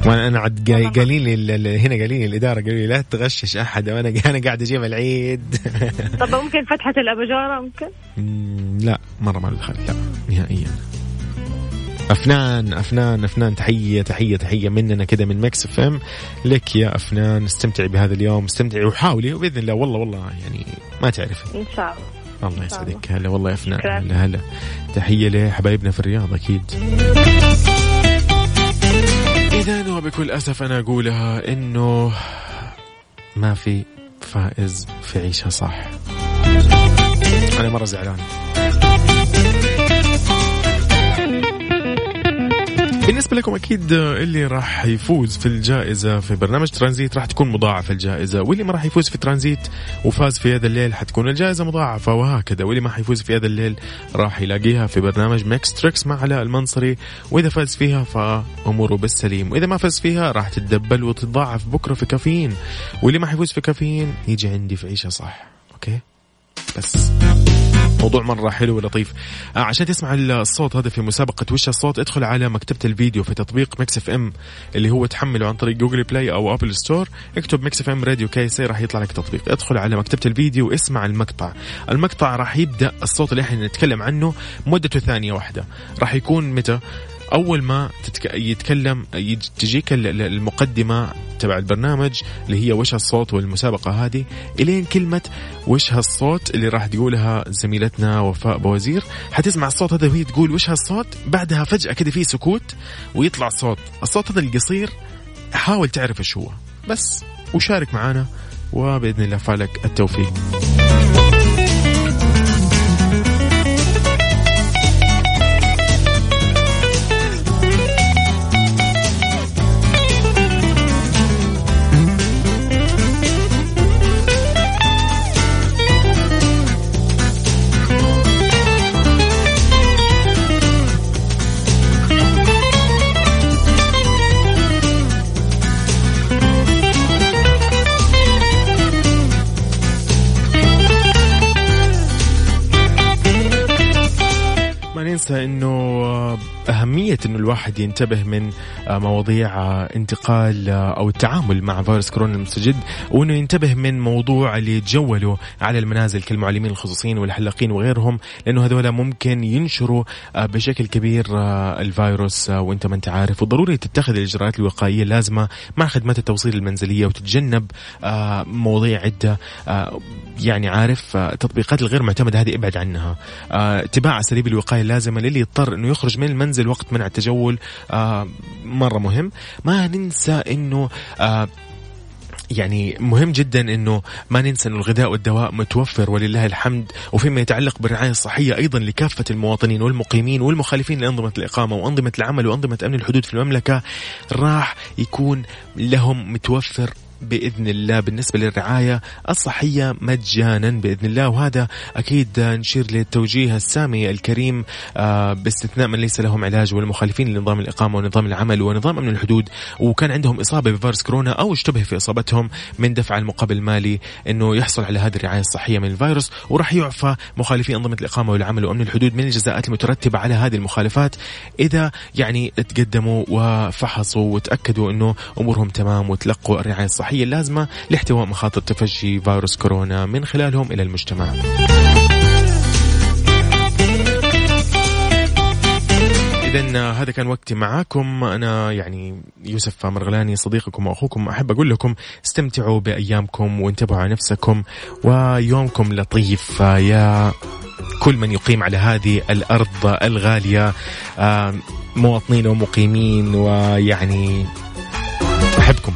وأنا أنا عاد قا- قايلين لي هنا قايلين لي الإدارة قالوا لي لا تغشش أحد. وأنا أنا قاعد أجيب العيد. [LAUGHS] طب ممكن فتحة الأباجورة ممكن؟ مم، لا مرة ما له دخل لا نهائيا. أفنان أفنان أفنان تحية تحية تحية مننا كذا من Mix FM. لك يا أفنان استمتعي بهذا اليوم استمتعي وحاولي وبإذن الله. والله والله يعني ما تعرفي. إن شاء الله. الله يسعدك. هلا والله يا أفنان. هلا هلا. تحية لحبايبنا في الرياض أكيد. اذا وبكل أسف أنا أقولها إنه ما في فائز في عيشها صح. أنا مرة زعلان. بالنسبة لكم أكيد اللي راح يفوز في الجائزة في برنامج ترانزيت راح تكون مضاعفة الجائزة. واللي ما راح يفوز في ترانزيت وفاز في هذا الليل حتكون الجائزة مضاعفة وهكذا. واللي ما حيفوز في هذا الليل راح يلاقيها في برنامج Mix Tricks مع علاء المنصري. وإذا فاز فيها فأموره بالسليم. وإذا ما فاز فيها راح تتدبل وتتضاعف بكرة في كافيين. واللي ما حيفوز في كافيين يجي عندي في عيشة صح. okay؟ بس. موضوع مرة حلو ولطيف. آه عشان تسمع الصوت هذا في مسابقة وش الصوت ادخل على مكتبة الفيديو في تطبيق Mix FM اللي هو تحمله عن طريق Google Play أو Apple Store. اكتب Mix FM Radio KSA راح يطلع لك تطبيق. ادخل على مكتبة الفيديو واسمع المقطع. المقطع راح يبدأ الصوت اللي إحنا نتكلم عنه مدته ثانية واحدة. راح يكون متى؟ أول ما تتك... يتكلم يج... تجيك ال- ال- المقدمة تبع البرنامج اللي هي وش هالصوت والمسابقة هذه إلين كلمة وش هالصوت اللي راح تقولها زميلتنا وفاء بوزير. حتسمع الصوت هذا وهي تقول وش هالصوت؟ بعدها فجأة كذا في سكوت ويطلع صوت. الصوت هذا القصير حاول تعرف إيش هو. بس وشارك معنا وبإذن الله فالك التوفيق. الواحد ينتبه من مواضيع انتقال أو التعامل مع فيروس كورونا المستجد وإنه ينتبه من موضوع اللي يتجولوا على المنازل كالمعلمين الخصوصيين والحلاقين وغيرهم لأنه هذول ممكن ينشروا بشكل كبير الفيروس وإنت ما أنت عارف. وضروري تتخذ الإجراءات الوقائية اللازمة مع خدمات التوصيل المنزلية وتتجنب مواضيع عدة يعني عارف التطبيقات الغير معتمدة هذه ابعد عنها. اتباع أساليب الوقاية اللازمة للي يضطر إنه يخرج من المنزل وقت منع التجول آه مرة مهم. ما ننسى إنه آه يعني مهم جدا إنه ما ننسى إنه الغذاء والدواء متوفر ولله الحمد. وفيما يتعلق بالرعاية الصحية أيضا لكافة المواطنين والمقيمين والمخالفين لأنظمة الإقامة وأنظمة العمل وأنظمة أمن الحدود في المملكة راح يكون لهم متوفر بإذن الله. بالنسبة للرعاية الصحية مجانا بإذن الله وهذا أكيد نشير للتوجيه السامي الكريم باستثناء من ليس لهم علاج والمخالفين لنظام الإقامة ونظام العمل ونظام أمن الحدود وكان عندهم إصابة بفيروس كورونا أو اشتبه في إصابتهم من دفع المقابل المالي إنه يحصل على هذه الرعاية الصحية من الفيروس وراح يعفى مخالفي أنظمة الإقامة والعمل وأمن الحدود من الجزاءات المترتبة على هذه المخالفات. إذا يعني تقدموا وفحصوا وتأكدوا إنه أمورهم تمام وتلقوا الرعاية الصحية. الصحية اللازمة لاحتواء مخاطر تفشي فيروس كورونا من خلالهم إلى المجتمع. إذا هذا كان وقتي معاكم. أنا يعني يوسف مرغلاني صديقكم وأخوكم أحب أقول لكم استمتعوا بأيامكم وانتبهوا على نفسكم ويومكم لطيف. يا كل من يقيم على هذه الأرض الغالية مواطنين ومقيمين ويعني أحبكم.